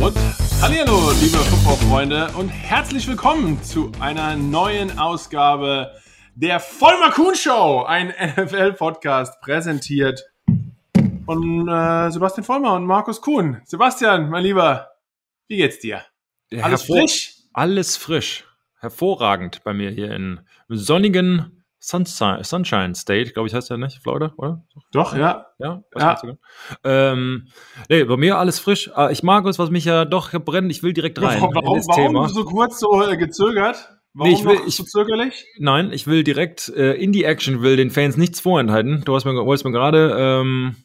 Und hallo, liebe Football-Freunde und herzlich willkommen zu einer neuen Ausgabe der Vollmer Kuhn Show, ein NFL-Podcast präsentiert von äh, Sebastian Vollmer und Markus Kuhn. Sebastian, mein Lieber, wie geht's dir? Alles frisch? Alles frisch. Hervorragend bei mir hier in sonnigen Sunshine, Sunshine State, glaube ich, heißt ja nicht, Florida, oder? Doch, ja. Ja, ja. Ähm, nee, bei mir alles frisch. Ah, ich mag es, was mich ja doch brennt. Ich will direkt rein. Warum, warum, warum so kurz so äh, gezögert? Warum nee, ich will, ich, so zögerlich? Nein, ich will direkt äh, in die Action, will den Fans nichts vorenthalten. Du hast mir, wolltest mir gerade ähm,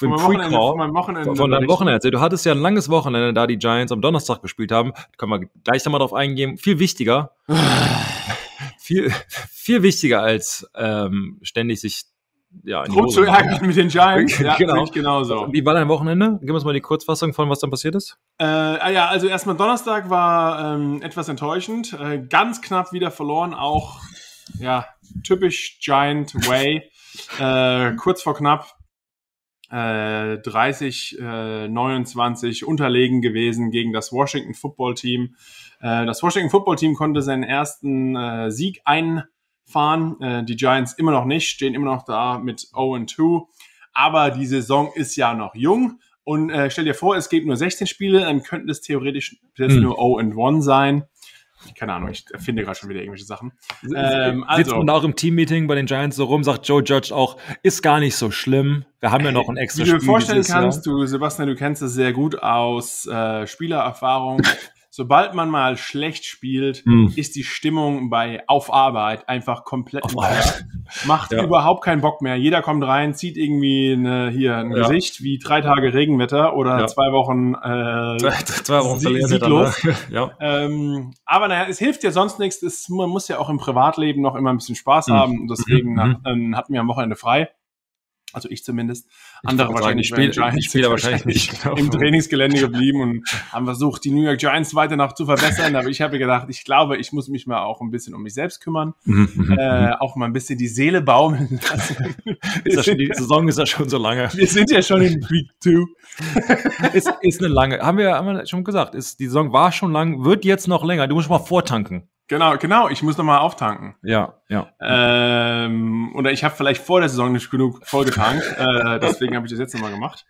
im Pre-Call von, Wochenende von deinem Wochenende erzählt. Du hattest ja ein langes Wochenende, da die Giants am Donnerstag gespielt haben. Da können wir gleich nochmal drauf eingehen. Viel wichtiger. Viel, viel wichtiger als ähm, ständig sich ja, in Drum zu ärgern mit den Giants. Ja, genau. genauso. Wie war dein Wochenende? Gib uns mal die Kurzfassung von, was dann passiert ist. Äh, ah ja, also erstmal Donnerstag war ähm, etwas enttäuschend. Äh, ganz knapp wieder verloren, auch ja, typisch Giant Way. äh, kurz vor knapp äh, 30, äh, 29 unterlegen gewesen gegen das Washington Football Team. Äh, das Washington Football Team konnte seinen ersten äh, Sieg einfahren. Äh, die Giants immer noch nicht, stehen immer noch da mit 0-2. Aber die Saison ist ja noch jung. Und stell dir vor, es gibt nur 16 Spiele, dann könnten es theoretisch hm. nur 0-1 sein keine Ahnung, ich erfinde gerade schon wieder irgendwelche Sachen. Ähm, also, Sitzt man auch im Teammeeting bei den Giants so rum, sagt Joe Judge auch, ist gar nicht so schlimm. Wir haben ja noch ein extra Spiel. Wie du dir vorstellen kannst, Jahr. du, Sebastian, du kennst das sehr gut aus äh, Spielererfahrung. sobald man mal schlecht spielt, hm. ist die Stimmung bei Auf Arbeit einfach komplett Arbeit. Macht ja. überhaupt keinen Bock mehr. Jeder kommt rein, zieht irgendwie eine, hier ein ja. Gesicht wie drei Tage Regenwetter oder ja. zwei Wochen äh, zwei Wochen sieglos. ja. Ähm, aber naja, es hilft ja sonst nichts. Es, man muss ja auch im Privatleben noch immer ein bisschen Spaß hm. haben. Und deswegen mhm. hat, ähm, hatten wir am Wochenende frei. Also ich zumindest. Andere wahrscheinlich sagen, Giants ich spiele wahrscheinlich nicht genau. im Trainingsgelände geblieben und haben versucht, die New York Giants weiter noch zu verbessern. Aber ich habe gedacht, ich glaube, ich muss mich mal auch ein bisschen um mich selbst kümmern. Mhm, mhm, äh, auch mal ein bisschen die Seele baumeln lassen. schon, die Saison ist ja schon so lange. Wir sind ja schon in Week 2. ist, ist eine lange, haben wir, haben wir schon gesagt, ist, die Saison war schon lang, wird jetzt noch länger. Du musst mal vortanken. Genau, genau. Ich muss nochmal auftanken. Ja, ja. Ähm, oder ich habe vielleicht vor der Saison nicht genug vollgetankt. äh, deswegen habe ich das jetzt nochmal gemacht.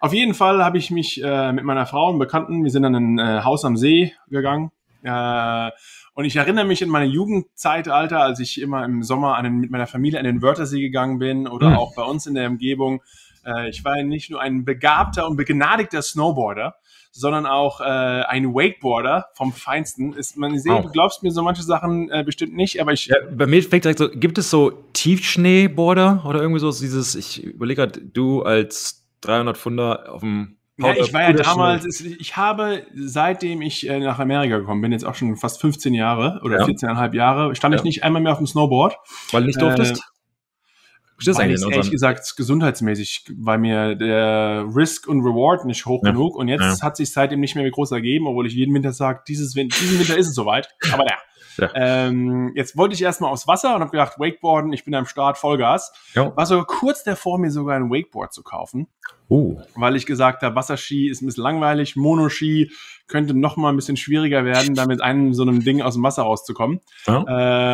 Auf jeden Fall habe ich mich äh, mit meiner Frau und Bekannten, wir sind an ein äh, Haus am See gegangen. Äh, und ich erinnere mich in meine Jugendzeitalter, als ich immer im Sommer an den, mit meiner Familie an den Wörthersee gegangen bin oder mhm. auch bei uns in der Umgebung. Äh, ich war nicht nur ein begabter und begnadigter Snowboarder, sondern auch äh, ein Wakeboarder vom Feinsten. Ist, man sieht, oh. du glaubst mir so manche Sachen äh, bestimmt nicht, aber ich. Ja, bei mir fängt direkt so, gibt es so Tiefschneeboarder oder irgendwie so dieses, ich überlege gerade, du als 300 Pfunder auf dem ja, ich war ja damals, ich habe, seitdem ich äh, nach Amerika gekommen bin, jetzt auch schon fast 15 Jahre oder ja. 14,5 Jahre, stand ja. ich nicht einmal mehr auf dem Snowboard. Weil du nicht durftest? Äh, das weil ich ehrlich gesagt gesundheitsmäßig, weil mir der Risk und Reward nicht hoch ja. genug und jetzt ja. hat sich seitdem nicht mehr groß ergeben, obwohl ich jeden Winter sage, dieses Winter, diesen Winter ist es soweit. Aber naja. Ja. Ähm, jetzt wollte ich erstmal aufs Wasser und habe gedacht, Wakeboarden, ich bin am Start, Vollgas. Ja. War so kurz davor, mir sogar ein Wakeboard zu kaufen. Uh. Weil ich gesagt habe, Wasserski ist ein bisschen langweilig, Monoski könnte noch mal ein bisschen schwieriger werden, da mit einem so einem Ding aus dem Wasser rauszukommen. Ja.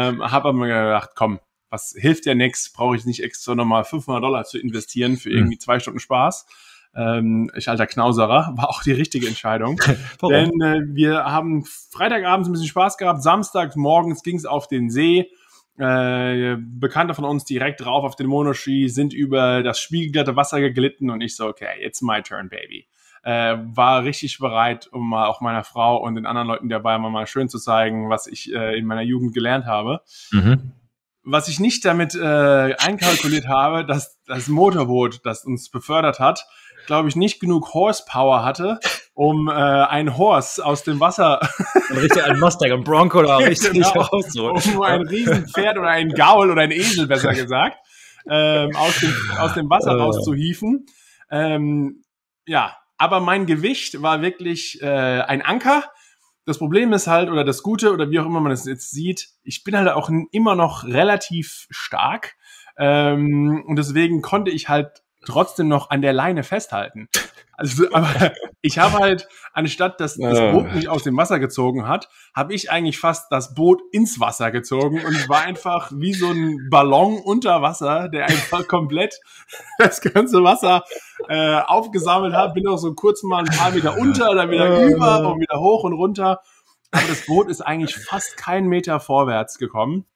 Ähm, habe aber mir gedacht, komm, was hilft ja nichts, brauche ich nicht extra nochmal 500 Dollar zu investieren für irgendwie mhm. zwei Stunden Spaß. Ähm, ich alter Knauserer, war auch die richtige Entscheidung. Denn äh, wir haben Freitagabends ein bisschen Spaß gehabt, Samstag morgens ging es auf den See. Äh, Bekannte von uns direkt drauf auf den Monoski, sind über das spiegelglatte Wasser geglitten und ich so, okay, it's my turn, baby. Äh, war richtig bereit, um mal auch meiner Frau und den anderen Leuten dabei mal, mal schön zu zeigen, was ich äh, in meiner Jugend gelernt habe. Mhm was ich nicht damit äh, einkalkuliert habe, dass das Motorboot, das uns befördert hat, glaube ich, nicht genug Horsepower hatte, um äh, ein Horse aus dem Wasser. richtig ein Mustang, ein Bronco da richtig genau, rauszuholen. Um ein Riesenpferd oder ein Gaul oder ein Esel, besser gesagt, ähm, aus, dem, aus dem Wasser äh. rauszuhieven. Ähm, ja, aber mein Gewicht war wirklich äh, ein Anker das Problem ist halt, oder das Gute, oder wie auch immer man es jetzt sieht, ich bin halt auch immer noch relativ stark. Ähm, und deswegen konnte ich halt trotzdem noch an der Leine festhalten. Also, aber ich habe halt, anstatt dass das Boot mich aus dem Wasser gezogen hat, habe ich eigentlich fast das Boot ins Wasser gezogen und war einfach wie so ein Ballon unter Wasser, der einfach komplett das ganze Wasser äh, aufgesammelt hat. Bin auch so kurz mal ein paar Meter unter, dann wieder über und wieder hoch und runter. Aber das Boot ist eigentlich fast keinen Meter vorwärts gekommen.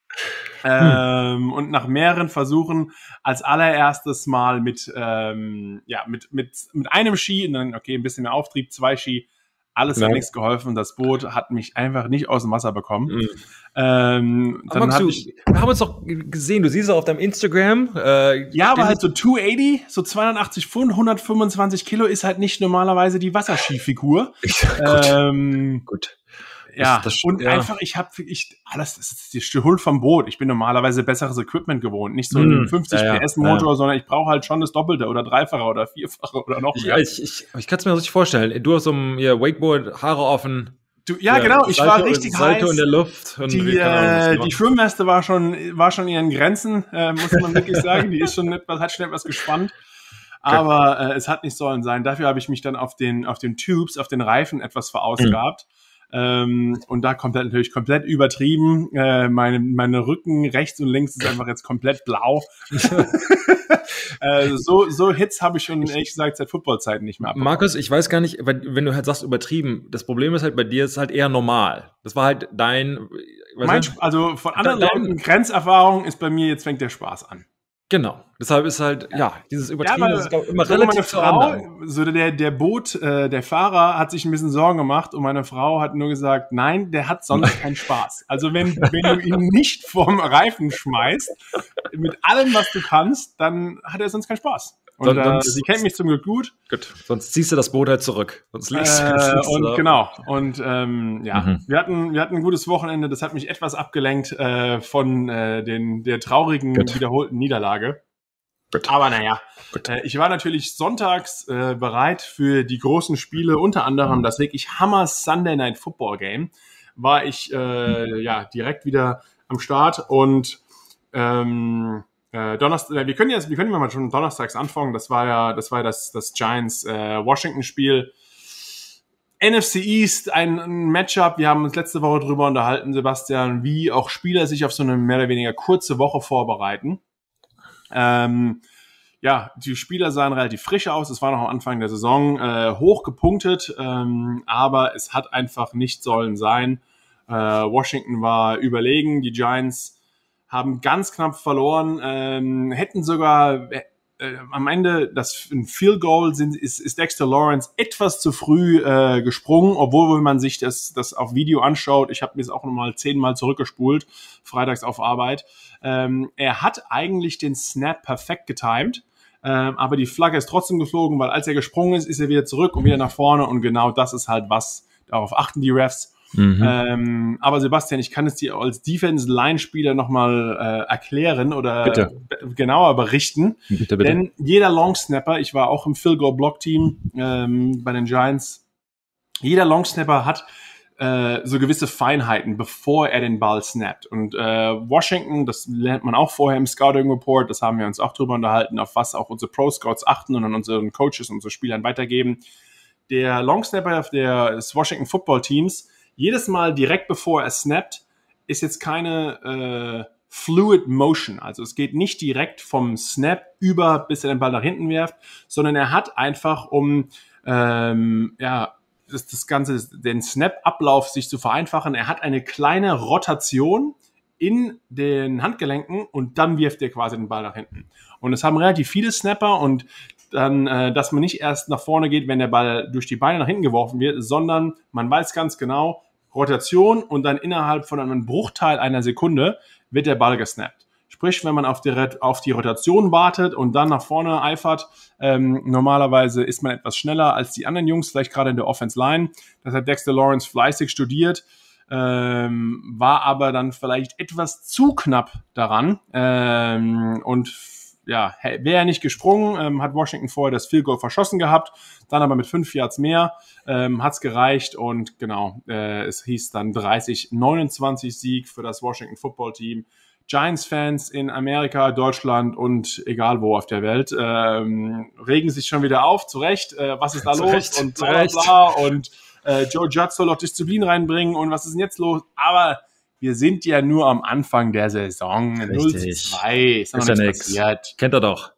Ähm, und nach mehreren Versuchen als allererstes mal mit, ähm, ja, mit, mit, mit einem Ski und dann, okay, ein bisschen mehr Auftrieb, zwei Ski, alles hat nichts geholfen. Das Boot hat mich einfach nicht aus dem Wasser bekommen. Mhm. Ähm, dann Max, du, ich, wir haben uns doch gesehen, du siehst es auf deinem Instagram. Äh, ja, aber halt so 280, so 280 Pfund, 125 Kilo ist halt nicht normalerweise die Wasserskifigur. Ja, gut. Ähm, gut ja, das, das, und ja. einfach, ich habe, ich, alles, das ist die Schuld vom Boot. Ich bin normalerweise besseres Equipment gewohnt. Nicht so ein 50 ja, PS Motor, sondern ich brauche halt schon das Doppelte oder Dreifache oder Vierfache oder noch mehr. Ja, ich, ich, ich kann es mir richtig vorstellen. Du hast so ein hier, Wakeboard, Haare offen. Du, ja, genau, ich Salto, war richtig Salto heiß. in der Luft. die, äh, die Schwimmweste war schon, war schon in ihren Grenzen, äh, muss man wirklich sagen. Die ist schon etwas, hat schon etwas gespannt. Aber äh, es hat nicht sollen sein. Dafür habe ich mich dann auf den, auf den Tubes, auf den Reifen etwas verausgabt. Mhm. Ähm, und da kommt natürlich komplett übertrieben. Äh, meine, meine Rücken rechts und links ist einfach jetzt komplett blau. äh, so, so Hits habe ich schon ehrlich gesagt seit Footballzeiten nicht mehr abbekommen. Markus, ich weiß gar nicht, wenn du halt sagst übertrieben, das Problem ist halt bei dir ist halt eher normal. Das war halt dein. Mein, also von anderen Leuten Grenzerfahrung ist bei mir jetzt fängt der Spaß an. Genau. Deshalb ist halt, ja, dieses Übertrieben ja, ist glaub, immer so relativ Frau, so der, der Boot, äh, der Fahrer hat sich ein bisschen Sorgen gemacht und meine Frau hat nur gesagt, nein, der hat sonst keinen Spaß. Also wenn, wenn du ihn nicht vom Reifen schmeißt, mit allem, was du kannst, dann hat er sonst keinen Spaß. Und dann, äh, sie kennt mich zum Glück gut. Gut, sonst ziehst du das Boot halt zurück. Sonst liegst äh, du und genau. Und ähm, ja, mhm. wir hatten wir hatten ein gutes Wochenende. Das hat mich etwas abgelenkt äh, von äh, den der traurigen Gut. wiederholten Niederlage. Gut. Aber naja, äh, ich war natürlich sonntags äh, bereit für die großen Spiele, unter anderem mhm. das wirklich Hammer Sunday Night Football Game. War ich äh, mhm. ja direkt wieder am Start und ähm, äh, Donnerstag, äh, wir können jetzt, wir können mal schon donnerstags anfangen. Das war ja, das war ja das, das Giants äh, Washington Spiel. NFC East, ein, ein Matchup. Wir haben uns letzte Woche drüber unterhalten, Sebastian, wie auch Spieler sich auf so eine mehr oder weniger kurze Woche vorbereiten. Ähm, ja, die Spieler sahen relativ frisch aus. Es war noch am Anfang der Saison äh, hoch gepunktet, ähm, aber es hat einfach nicht sollen sein. Äh, Washington war überlegen. Die Giants haben ganz knapp verloren, ähm, hätten sogar äh, äh, am Ende das ein Field Goal sind, ist, ist Dexter Lawrence etwas zu früh äh, gesprungen, obwohl wenn man sich das, das auf Video anschaut, ich habe mir es auch nochmal zehnmal zurückgespult, freitags auf Arbeit, ähm, er hat eigentlich den Snap perfekt getimed. Ähm, aber die Flagge ist trotzdem geflogen, weil als er gesprungen ist, ist er wieder zurück und wieder nach vorne und genau das ist halt was, darauf achten die Refs. Mhm. Ähm, aber Sebastian, ich kann es dir als Defense-Line-Spieler nochmal äh, erklären oder genauer berichten. Bitte, bitte. Denn jeder Long-Snapper, ich war auch im Field-Goal-Block-Team ähm, bei den Giants, jeder Long-Snapper hat äh, so gewisse Feinheiten, bevor er den Ball snappt. Und äh, Washington, das lernt man auch vorher im Scouting Report, das haben wir uns auch drüber unterhalten, auf was auch unsere Pro-Scouts achten und an unseren Coaches, unsere Spielern weitergeben. Der Long-Snapper des Washington Football Teams jedes Mal direkt bevor er snappt, ist jetzt keine äh, Fluid Motion. Also es geht nicht direkt vom Snap über, bis er den Ball nach hinten wirft, sondern er hat einfach, um ähm, ja, das, das Ganze, den Snap-Ablauf sich zu vereinfachen, er hat eine kleine Rotation in den Handgelenken und dann wirft er quasi den Ball nach hinten. Und es haben relativ viele Snapper und dann, äh, dass man nicht erst nach vorne geht, wenn der Ball durch die Beine nach hinten geworfen wird, sondern man weiß ganz genau, Rotation und dann innerhalb von einem Bruchteil einer Sekunde wird der Ball gesnappt. Sprich, wenn man auf die, auf die Rotation wartet und dann nach vorne eifert, ähm, normalerweise ist man etwas schneller als die anderen Jungs, vielleicht gerade in der Offense Line. Das hat Dexter Lawrence fleißig studiert, ähm, war aber dann vielleicht etwas zu knapp daran ähm, und ja, wäre er nicht gesprungen, ähm, hat Washington vorher das Field Goal verschossen gehabt, dann aber mit fünf Yards mehr ähm, hat es gereicht und genau, äh, es hieß dann 30-29 Sieg für das Washington Football Team. Giants-Fans in Amerika, Deutschland und egal wo auf der Welt ähm, regen sich schon wieder auf. Zu Recht, äh, was ist da los? Recht, und bla bla bla. Und äh, Joe Judge soll doch Disziplin reinbringen und was ist denn jetzt los? Aber wir sind ja nur am Anfang der Saison. Richtig. 0 zu 2. Ist, ist ja nichts passiert. Kennt er doch.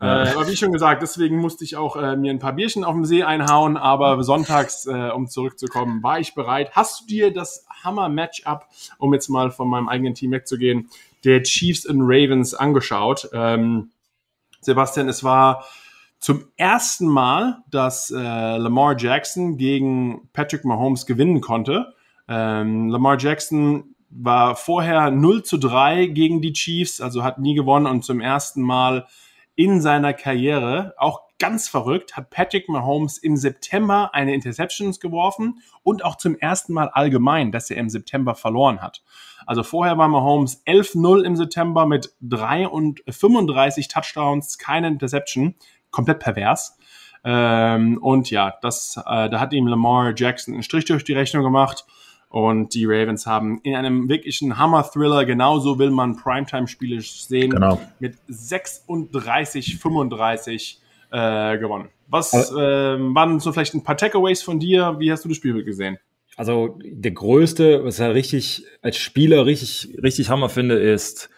Äh, aber wie schon gesagt, deswegen musste ich auch äh, mir ein paar Bierchen auf dem See einhauen, aber sonntags, äh, um zurückzukommen, war ich bereit. Hast du dir das Hammer-Matchup, um jetzt mal von meinem eigenen Team wegzugehen, der Chiefs und Ravens angeschaut? Ähm, Sebastian, es war zum ersten Mal, dass äh, Lamar Jackson gegen Patrick Mahomes gewinnen konnte. Ähm, Lamar Jackson war vorher 0 zu 3 gegen die Chiefs, also hat nie gewonnen und zum ersten Mal in seiner Karriere, auch ganz verrückt, hat Patrick Mahomes im September eine Interceptions geworfen und auch zum ersten Mal allgemein, dass er im September verloren hat. Also vorher war Mahomes 11-0 im September mit 3 und 35 Touchdowns, keine Interception, komplett pervers. Ähm, und ja, das, äh, da hat ihm Lamar Jackson einen Strich durch die Rechnung gemacht. Und die Ravens haben in einem wirklichen Hammer-Thriller, genauso will man Primetime-Spiele sehen, genau. mit 36, 35 äh, gewonnen. Was äh, waren so vielleicht ein paar Takeaways von dir? Wie hast du das Spiel gesehen? Also der größte, was ich halt richtig als Spieler richtig, richtig Hammer finde, ist,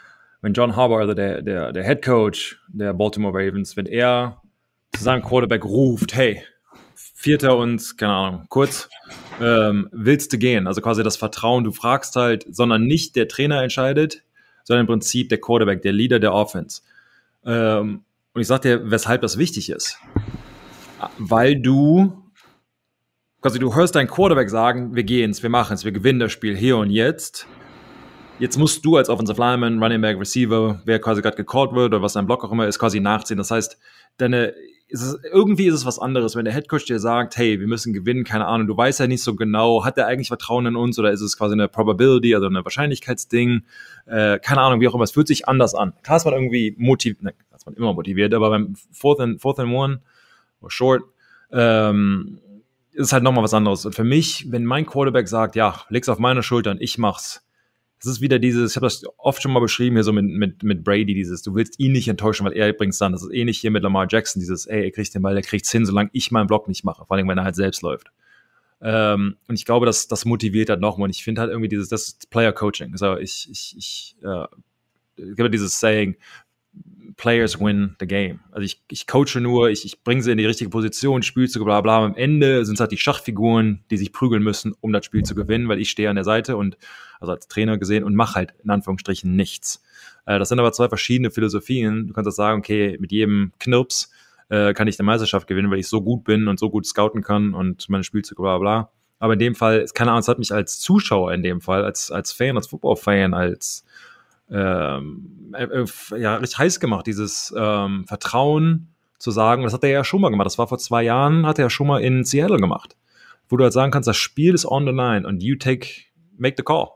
wenn John Harbaugh, also der, der, der Head Coach der Baltimore Ravens, wenn er zu seinem Quarterback ruft, hey, Vierter und, keine Ahnung, kurz, ähm, willst du gehen? Also quasi das Vertrauen, du fragst halt, sondern nicht der Trainer entscheidet, sondern im Prinzip der Quarterback, der Leader der Offense. Ähm, und ich sag dir, weshalb das wichtig ist. Weil du, quasi du hörst deinen Quarterback sagen, wir gehen's, wir machen's, wir gewinnen das Spiel hier und jetzt. Jetzt musst du als Offensive Lineman, Running Back, Receiver, wer quasi gerade gecallt wird oder was dein Block auch immer ist, quasi nachziehen. Das heißt, deine ist es, irgendwie ist es was anderes, wenn der Headcoach dir sagt, hey, wir müssen gewinnen, keine Ahnung, du weißt ja nicht so genau, hat er eigentlich Vertrauen in uns oder ist es quasi eine Probability, also eine Wahrscheinlichkeitsding, äh, keine Ahnung, wie auch immer, es fühlt sich anders an. Klar ist man irgendwie motiviert, ne, ist man immer motiviert, aber beim Fourth and, fourth and One or Short, ähm, ist es halt nochmal was anderes. Und für mich, wenn mein Quarterback sagt, ja, leg's auf meine Schultern, ich mach's, das ist wieder dieses, ich habe das oft schon mal beschrieben hier so mit, mit, mit Brady, dieses, du willst ihn nicht enttäuschen, weil er bringt's dann. Das ist ähnlich hier mit Lamar Jackson, dieses, ey, er kriegt den Ball, der kriegt's hin, solange ich meinen Block nicht mache, vor allem wenn er halt selbst läuft. Ähm, und ich glaube, das, das motiviert halt nochmal. Und ich finde halt irgendwie dieses, das ist Player Coaching. Also ich, ich, ich, äh, ich habe dieses Saying, Players win the game. Also ich, ich coache nur, ich, ich bringe sie in die richtige Position, Spielzüge, bla bla. Am Ende sind es halt die Schachfiguren, die sich prügeln müssen, um das Spiel zu gewinnen, weil ich stehe an der Seite und also als Trainer gesehen und mache halt in Anführungsstrichen nichts. Äh, das sind aber zwei verschiedene Philosophien. Du kannst das sagen, okay, mit jedem Knirps äh, kann ich eine Meisterschaft gewinnen, weil ich so gut bin und so gut scouten kann und meine Spielzüge, bla bla. Aber in dem Fall, keine Ahnung, es hat mich als Zuschauer in dem Fall, als, als Fan, als Football-Fan, als ähm, äh, äh, ja, richtig heiß gemacht, dieses ähm, Vertrauen zu sagen, das hat er ja schon mal gemacht. Das war vor zwei Jahren, hat er ja schon mal in Seattle gemacht. Wo du halt sagen kannst, das Spiel ist on the line und you take, make the call.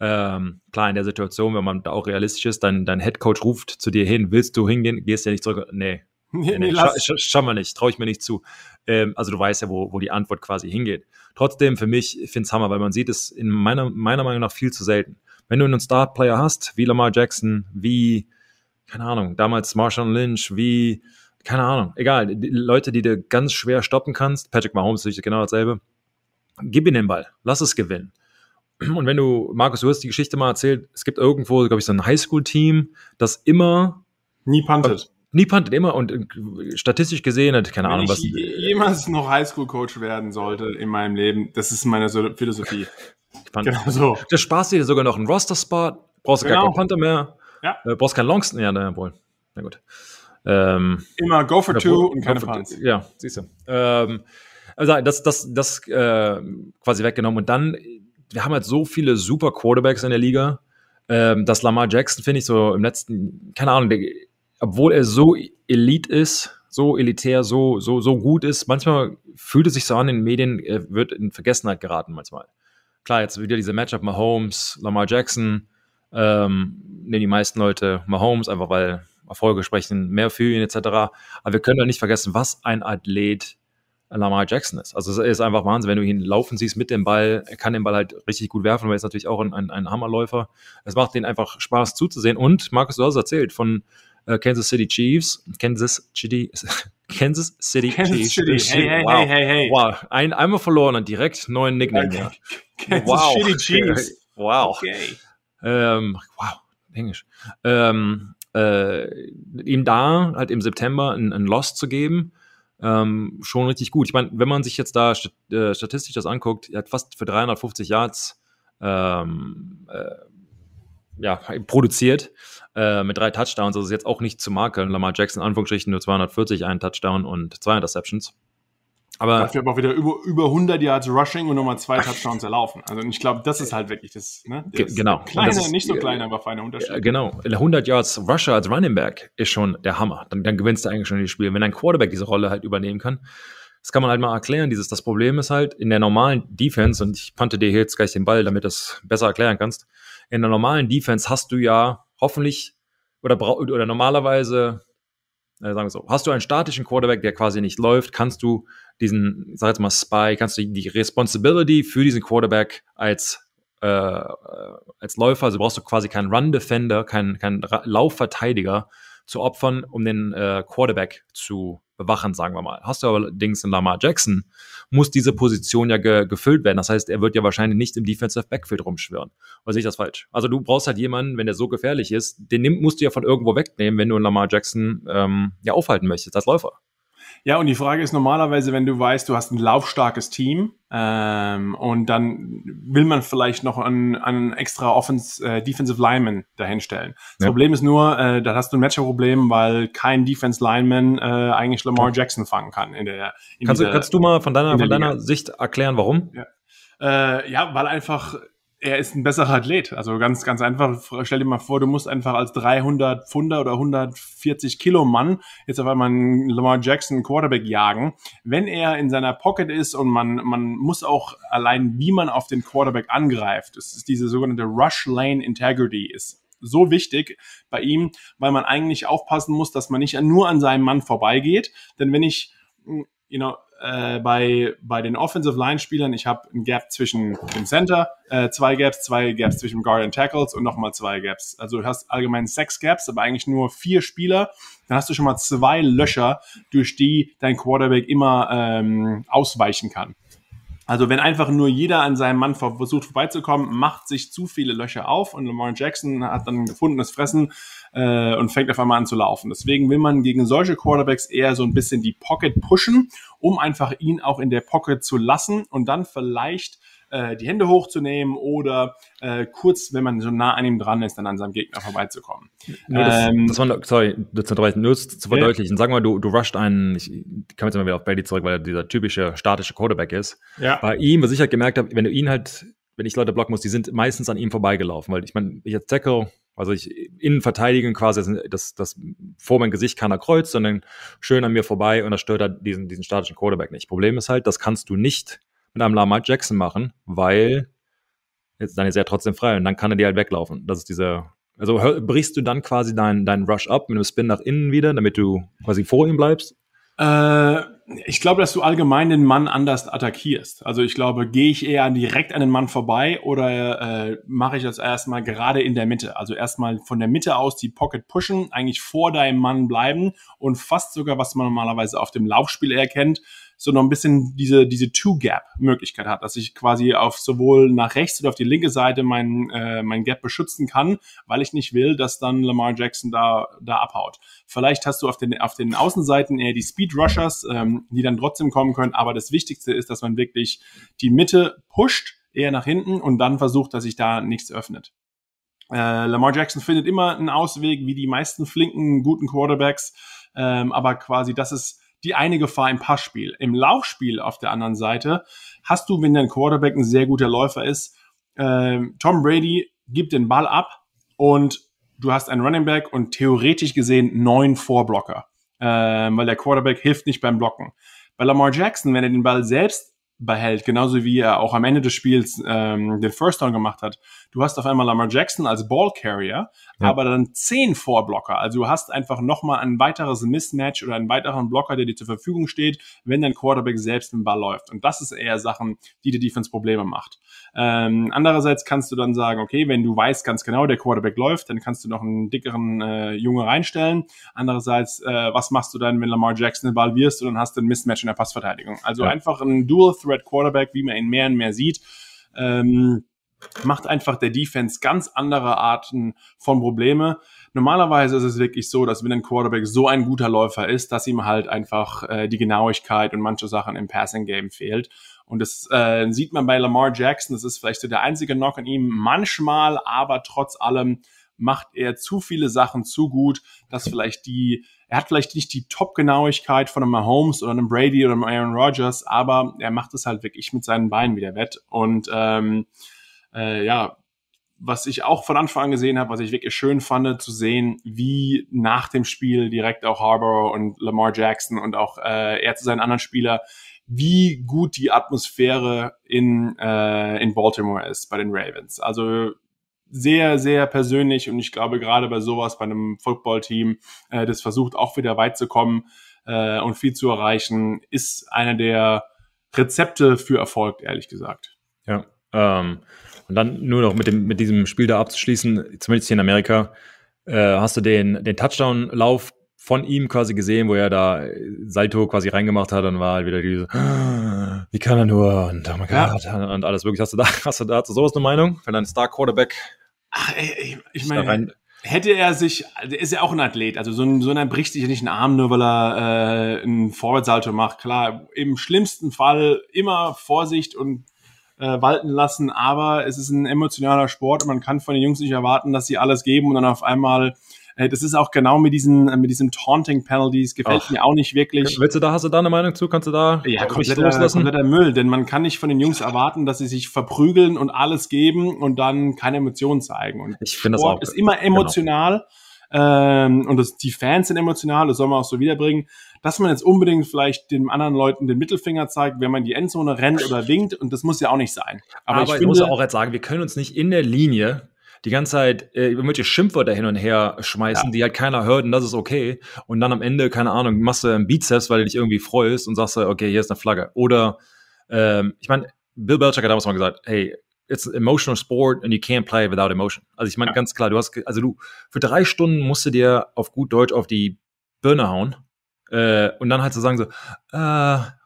Ähm, klar, in der Situation, wenn man da auch realistisch ist, dein, dein Headcoach ruft zu dir hin, willst du hingehen, gehst ja nicht zurück. Nee, nee, nee scha scha schau mal nicht, traue ich mir nicht zu. Ähm, also du weißt ja, wo, wo die Antwort quasi hingeht. Trotzdem, für mich, ich finde es Hammer, weil man sieht es in meiner, meiner Meinung nach viel zu selten wenn du einen Star-Player hast, wie Lamar Jackson, wie, keine Ahnung, damals Marshawn Lynch, wie, keine Ahnung, egal, die Leute, die du ganz schwer stoppen kannst, Patrick Mahomes ist genau dasselbe, gib ihm den Ball, lass es gewinnen. Und wenn du, Markus, du hast die Geschichte mal erzählt, es gibt irgendwo, glaube ich, so ein Highschool-Team, das immer nie puntet. Nie puntet, immer und äh, statistisch gesehen hat, keine Wenn Ahnung, was. Wenn ich jemals noch Highschool-Coach werden sollte in meinem Leben, das ist meine Philosophie. Genau so. Das sparst dir sogar noch einen Roster-Spot, brauchst genau. gar keinen Panther mehr, ja. äh, brauchst keinen Longston, ja, na, wohl, na gut. Ähm, Immer go for two und keine Punts. Ja, siehst du. Ähm, also das, das, das äh, quasi weggenommen und dann, wir haben halt so viele super Quarterbacks in der Liga, ähm, dass Lamar Jackson, finde ich, so im letzten, keine Ahnung, der, obwohl er so elite ist, so elitär, so, so, so gut ist, manchmal fühlt es sich so an in den Medien, er wird in Vergessenheit geraten manchmal klar, jetzt wieder diese Matchup Mahomes, Lamar Jackson, ähm, nehmen die meisten Leute Mahomes, einfach weil Erfolge sprechen mehr für ihn etc. Aber wir können doch nicht vergessen, was ein Athlet Lamar Jackson ist. Also es ist einfach Wahnsinn, wenn du ihn laufen siehst mit dem Ball, er kann den Ball halt richtig gut werfen, weil er ist natürlich auch ein, ein, Hammerläufer. Es macht den einfach Spaß zuzusehen. Und Markus, du hast erzählt von äh, Kansas City Chiefs, Kansas City, Kansas City Kansas Chiefs. City. Hey, hey, wow. hey, hey, hey. Wow, ein, einmal verloren und direkt neuen Nickname. Okay. Kansas wow. City Chiefs. Wow. Okay. Ähm, wow, Englisch. Ähm, äh, ihm da halt im September ein, ein Loss zu geben, ähm, schon richtig gut. Ich meine, wenn man sich jetzt da äh, statistisch das anguckt, er hat fast für 350 Yards ähm, äh, ja, produziert äh, mit drei Touchdowns. Das ist jetzt auch nicht zu makeln. Lamar Jackson, Anführungsstrichen, nur 240, einen Touchdown und zwei Interceptions. Aber dafür aber auch wieder über, über 100 Yards Rushing und nochmal zwei Touchdowns erlaufen. Also ich glaube, das ist halt wirklich das, ne? Das genau. Kleine, ist, nicht so klein, aber feiner Unterschied. Genau. 100 Yards Rusher als Running Back ist schon der Hammer. Dann, dann gewinnst du eigentlich schon die Spiele. Wenn ein Quarterback diese Rolle halt übernehmen kann, das kann man halt mal erklären. Dieses, das Problem ist halt in der normalen Defense, und ich pante dir jetzt gleich den Ball, damit du es besser erklären kannst. In der normalen Defense hast du ja hoffentlich oder, oder normalerweise äh, sagen wir so, hast du einen statischen Quarterback, der quasi nicht läuft, kannst du diesen, sag jetzt mal Spy, kannst du die Responsibility für diesen Quarterback als äh, als Läufer, also brauchst du quasi keinen Run-Defender, keinen, keinen Laufverteidiger zu opfern, um den äh, Quarterback zu bewachen, sagen wir mal. Hast du allerdings einen Lamar Jackson, muss diese Position ja ge gefüllt werden. Das heißt, er wird ja wahrscheinlich nicht im Defensive Backfield rumschwirren. Oder sehe ich das falsch? Also du brauchst halt jemanden, wenn der so gefährlich ist, den nimm, musst du ja von irgendwo wegnehmen, wenn du einen Lamar Jackson ähm, ja aufhalten möchtest als Läufer. Ja, und die Frage ist normalerweise, wenn du weißt, du hast ein laufstarkes Team ähm, und dann will man vielleicht noch einen, einen extra Offense, äh, Defensive Lineman dahinstellen. Das ja. Problem ist nur, äh, da hast du ein Matchup-Problem, weil kein Defense Lineman äh, eigentlich Lamar Jackson fangen kann. In der, in kannst, dieser, du, kannst du mal von deiner, von deiner Sicht erklären, warum? Ja. Äh, ja, weil einfach er ist ein besserer Athlet. Also ganz, ganz einfach. Stell dir mal vor, du musst einfach als 300 Pfunder oder 140 Kilo Mann jetzt auf einmal einen Lamar Jackson Quarterback jagen. Wenn er in seiner Pocket ist und man, man muss auch allein, wie man auf den Quarterback angreift, das ist diese sogenannte Rush Lane Integrity ist so wichtig bei ihm, weil man eigentlich aufpassen muss, dass man nicht nur an seinem Mann vorbeigeht. Denn wenn ich, you know, äh, bei, bei den Offensive Line Spielern, ich habe ein Gap zwischen dem Center, äh, zwei Gaps, zwei Gaps zwischen Guard und Tackles und nochmal zwei Gaps. Also du hast allgemein sechs Gaps, aber eigentlich nur vier Spieler. Dann hast du schon mal zwei Löcher, durch die dein Quarterback immer ähm, ausweichen kann. Also wenn einfach nur jeder an seinem Mann versucht vorbeizukommen, macht sich zu viele Löcher auf und Lamar Jackson hat dann gefundenes Fressen äh, und fängt auf einmal an zu laufen. Deswegen will man gegen solche Quarterbacks eher so ein bisschen die Pocket pushen, um einfach ihn auch in der Pocket zu lassen und dann vielleicht äh, die Hände hochzunehmen oder äh, kurz, wenn man so nah an ihm dran ist, dann an seinem Gegner vorbeizukommen. Nur das, ähm, das war, sorry, das nur zu verdeutlichen. Ja. Sagen wir, du, du rusht einen, ich komme jetzt mal wieder auf Bailey zurück, weil er dieser typische statische Quarterback ist. Ja. Bei ihm, was ich halt gemerkt habe, wenn du ihn halt, wenn ich Leute blocken muss, die sind meistens an ihm vorbeigelaufen, weil ich meine, ich als Tackle, also ich innen verteidigen quasi, das, das vor mein Gesicht keiner kreuzt, sondern schön an mir vorbei und das stört halt diesen, diesen statischen Quarterback nicht. Problem ist halt, das kannst du nicht mit einem Lamar Jackson machen, weil jetzt, dann ist er trotzdem frei und dann kann er dir halt weglaufen. Das ist dieser, also brichst du dann quasi deinen dein Rush ab mit einem Spin nach innen wieder, damit du quasi vor ihm bleibst? Äh, ich glaube, dass du allgemein den Mann anders attackierst. Also ich glaube, gehe ich eher direkt an den Mann vorbei oder äh, mache ich das erstmal gerade in der Mitte? Also erstmal von der Mitte aus die Pocket pushen, eigentlich vor deinem Mann bleiben und fast sogar, was man normalerweise auf dem Laufspiel erkennt, so noch ein bisschen diese, diese Two-Gap-Möglichkeit hat, dass ich quasi auf sowohl nach rechts oder auf die linke Seite mein, äh, mein Gap beschützen kann, weil ich nicht will, dass dann Lamar Jackson da, da abhaut. Vielleicht hast du auf den, auf den Außenseiten eher die Speed Rushers, ähm, die dann trotzdem kommen können, aber das Wichtigste ist, dass man wirklich die Mitte pusht, eher nach hinten und dann versucht, dass sich da nichts öffnet. Äh, Lamar Jackson findet immer einen Ausweg, wie die meisten flinken, guten Quarterbacks, ähm, aber quasi das ist die eine Gefahr im Passspiel. Im Laufspiel auf der anderen Seite hast du, wenn dein Quarterback ein sehr guter Läufer ist, äh, Tom Brady gibt den Ball ab und du hast einen Running Back und theoretisch gesehen neun Vorblocker, äh, weil der Quarterback hilft nicht beim Blocken. Bei Lamar Jackson, wenn er den Ball selbst behält, genauso wie er auch am Ende des Spiels ähm, den First Down gemacht hat. Du hast auf einmal Lamar Jackson als Ball Carrier, ja. aber dann zehn Vorblocker. Also du hast einfach nochmal ein weiteres Mismatch oder einen weiteren Blocker, der dir zur Verfügung steht, wenn dein Quarterback selbst dem Ball läuft. Und das ist eher Sachen, die die Defense Probleme macht. Ähm, andererseits kannst du dann sagen, okay, wenn du weißt ganz genau, der Quarterback läuft, dann kannst du noch einen dickeren äh, Junge reinstellen. Andererseits, äh, was machst du dann, wenn Lamar Jackson den Ball wirst und dann hast du ein Mismatch in der Passverteidigung? Also ja. einfach ein Dual Threat Quarterback, wie man ihn mehr und mehr sieht. Ähm, macht einfach der Defense ganz andere Arten von Probleme. Normalerweise ist es wirklich so, dass wenn ein Quarterback so ein guter Läufer ist, dass ihm halt einfach äh, die Genauigkeit und manche Sachen im Passing Game fehlt. Und das äh, sieht man bei Lamar Jackson. Das ist vielleicht so der einzige Knock an ihm. Manchmal, aber trotz allem macht er zu viele Sachen zu gut, dass vielleicht die, er hat vielleicht nicht die Top-Genauigkeit von einem Mahomes oder einem Brady oder einem Aaron Rodgers, aber er macht es halt wirklich mit seinen Beinen wieder wett. Und ähm, äh, ja, was ich auch von Anfang an gesehen habe, was ich wirklich schön fand, zu sehen, wie nach dem Spiel direkt auch Harbour und Lamar Jackson und auch äh, er zu seinen anderen Spieler, wie gut die Atmosphäre in, äh, in Baltimore ist bei den Ravens. Also sehr, sehr persönlich und ich glaube gerade bei sowas, bei einem Footballteam, äh, das versucht auch wieder weit zu kommen äh, und viel zu erreichen, ist einer der Rezepte für Erfolg, ehrlich gesagt. Ja, ähm, und dann nur noch mit, dem, mit diesem Spiel da abzuschließen, zumindest hier in Amerika, äh, hast du den, den Touchdown-Lauf von ihm quasi gesehen, wo er da Salto quasi reingemacht hat und war halt wieder diese, wie kann er nur und oh mein ja. Gott und alles wirklich. Hast du da, hast du dazu sowas eine Meinung? Wenn ein Star Quarterback. Ach, ey, ich meine, hätte er sich, der ist ja auch ein Athlet, also so ein, so einer bricht sich ja nicht einen Arm, nur weil er äh, einen Vorwärtssalto macht. Klar, im schlimmsten Fall immer Vorsicht und äh, walten lassen, aber es ist ein emotionaler Sport und man kann von den Jungs nicht erwarten, dass sie alles geben und dann auf einmal das ist auch genau mit diesen, äh, mit diesen Taunting Penalties gefällt Ach. mir auch nicht wirklich. Willst du da, hast du da eine Meinung zu? Kannst du da ja, kompletter, kompletter Müll, denn man kann nicht von den Jungs erwarten, dass sie sich verprügeln und alles geben und dann keine Emotionen zeigen. Und ich finde das auch. ist immer genau. emotional. Genau. Ähm, und das, die Fans sind emotional, das soll man auch so wiederbringen dass man jetzt unbedingt vielleicht den anderen Leuten den Mittelfinger zeigt, wenn man die Endzone rennt oder winkt. Und das muss ja auch nicht sein. Aber, Aber ich, ich finde, muss auch jetzt sagen, wir können uns nicht in der Linie die ganze Zeit äh, irgendwelche Schimpfwörter hin und her schmeißen, ja. die halt keiner hört und das ist okay. Und dann am Ende, keine Ahnung, machst du einen Bizeps, weil du dich irgendwie freust und sagst, okay, hier ist eine Flagge. Oder, ähm, ich meine, Bill Belichick hat damals mal gesagt, hey, it's an emotional sport and you can't play without emotion. Also ich meine ja. ganz klar, du hast, also du, für drei Stunden musst du dir auf gut Deutsch auf die Birne hauen äh, und dann halt zu so sagen so, äh,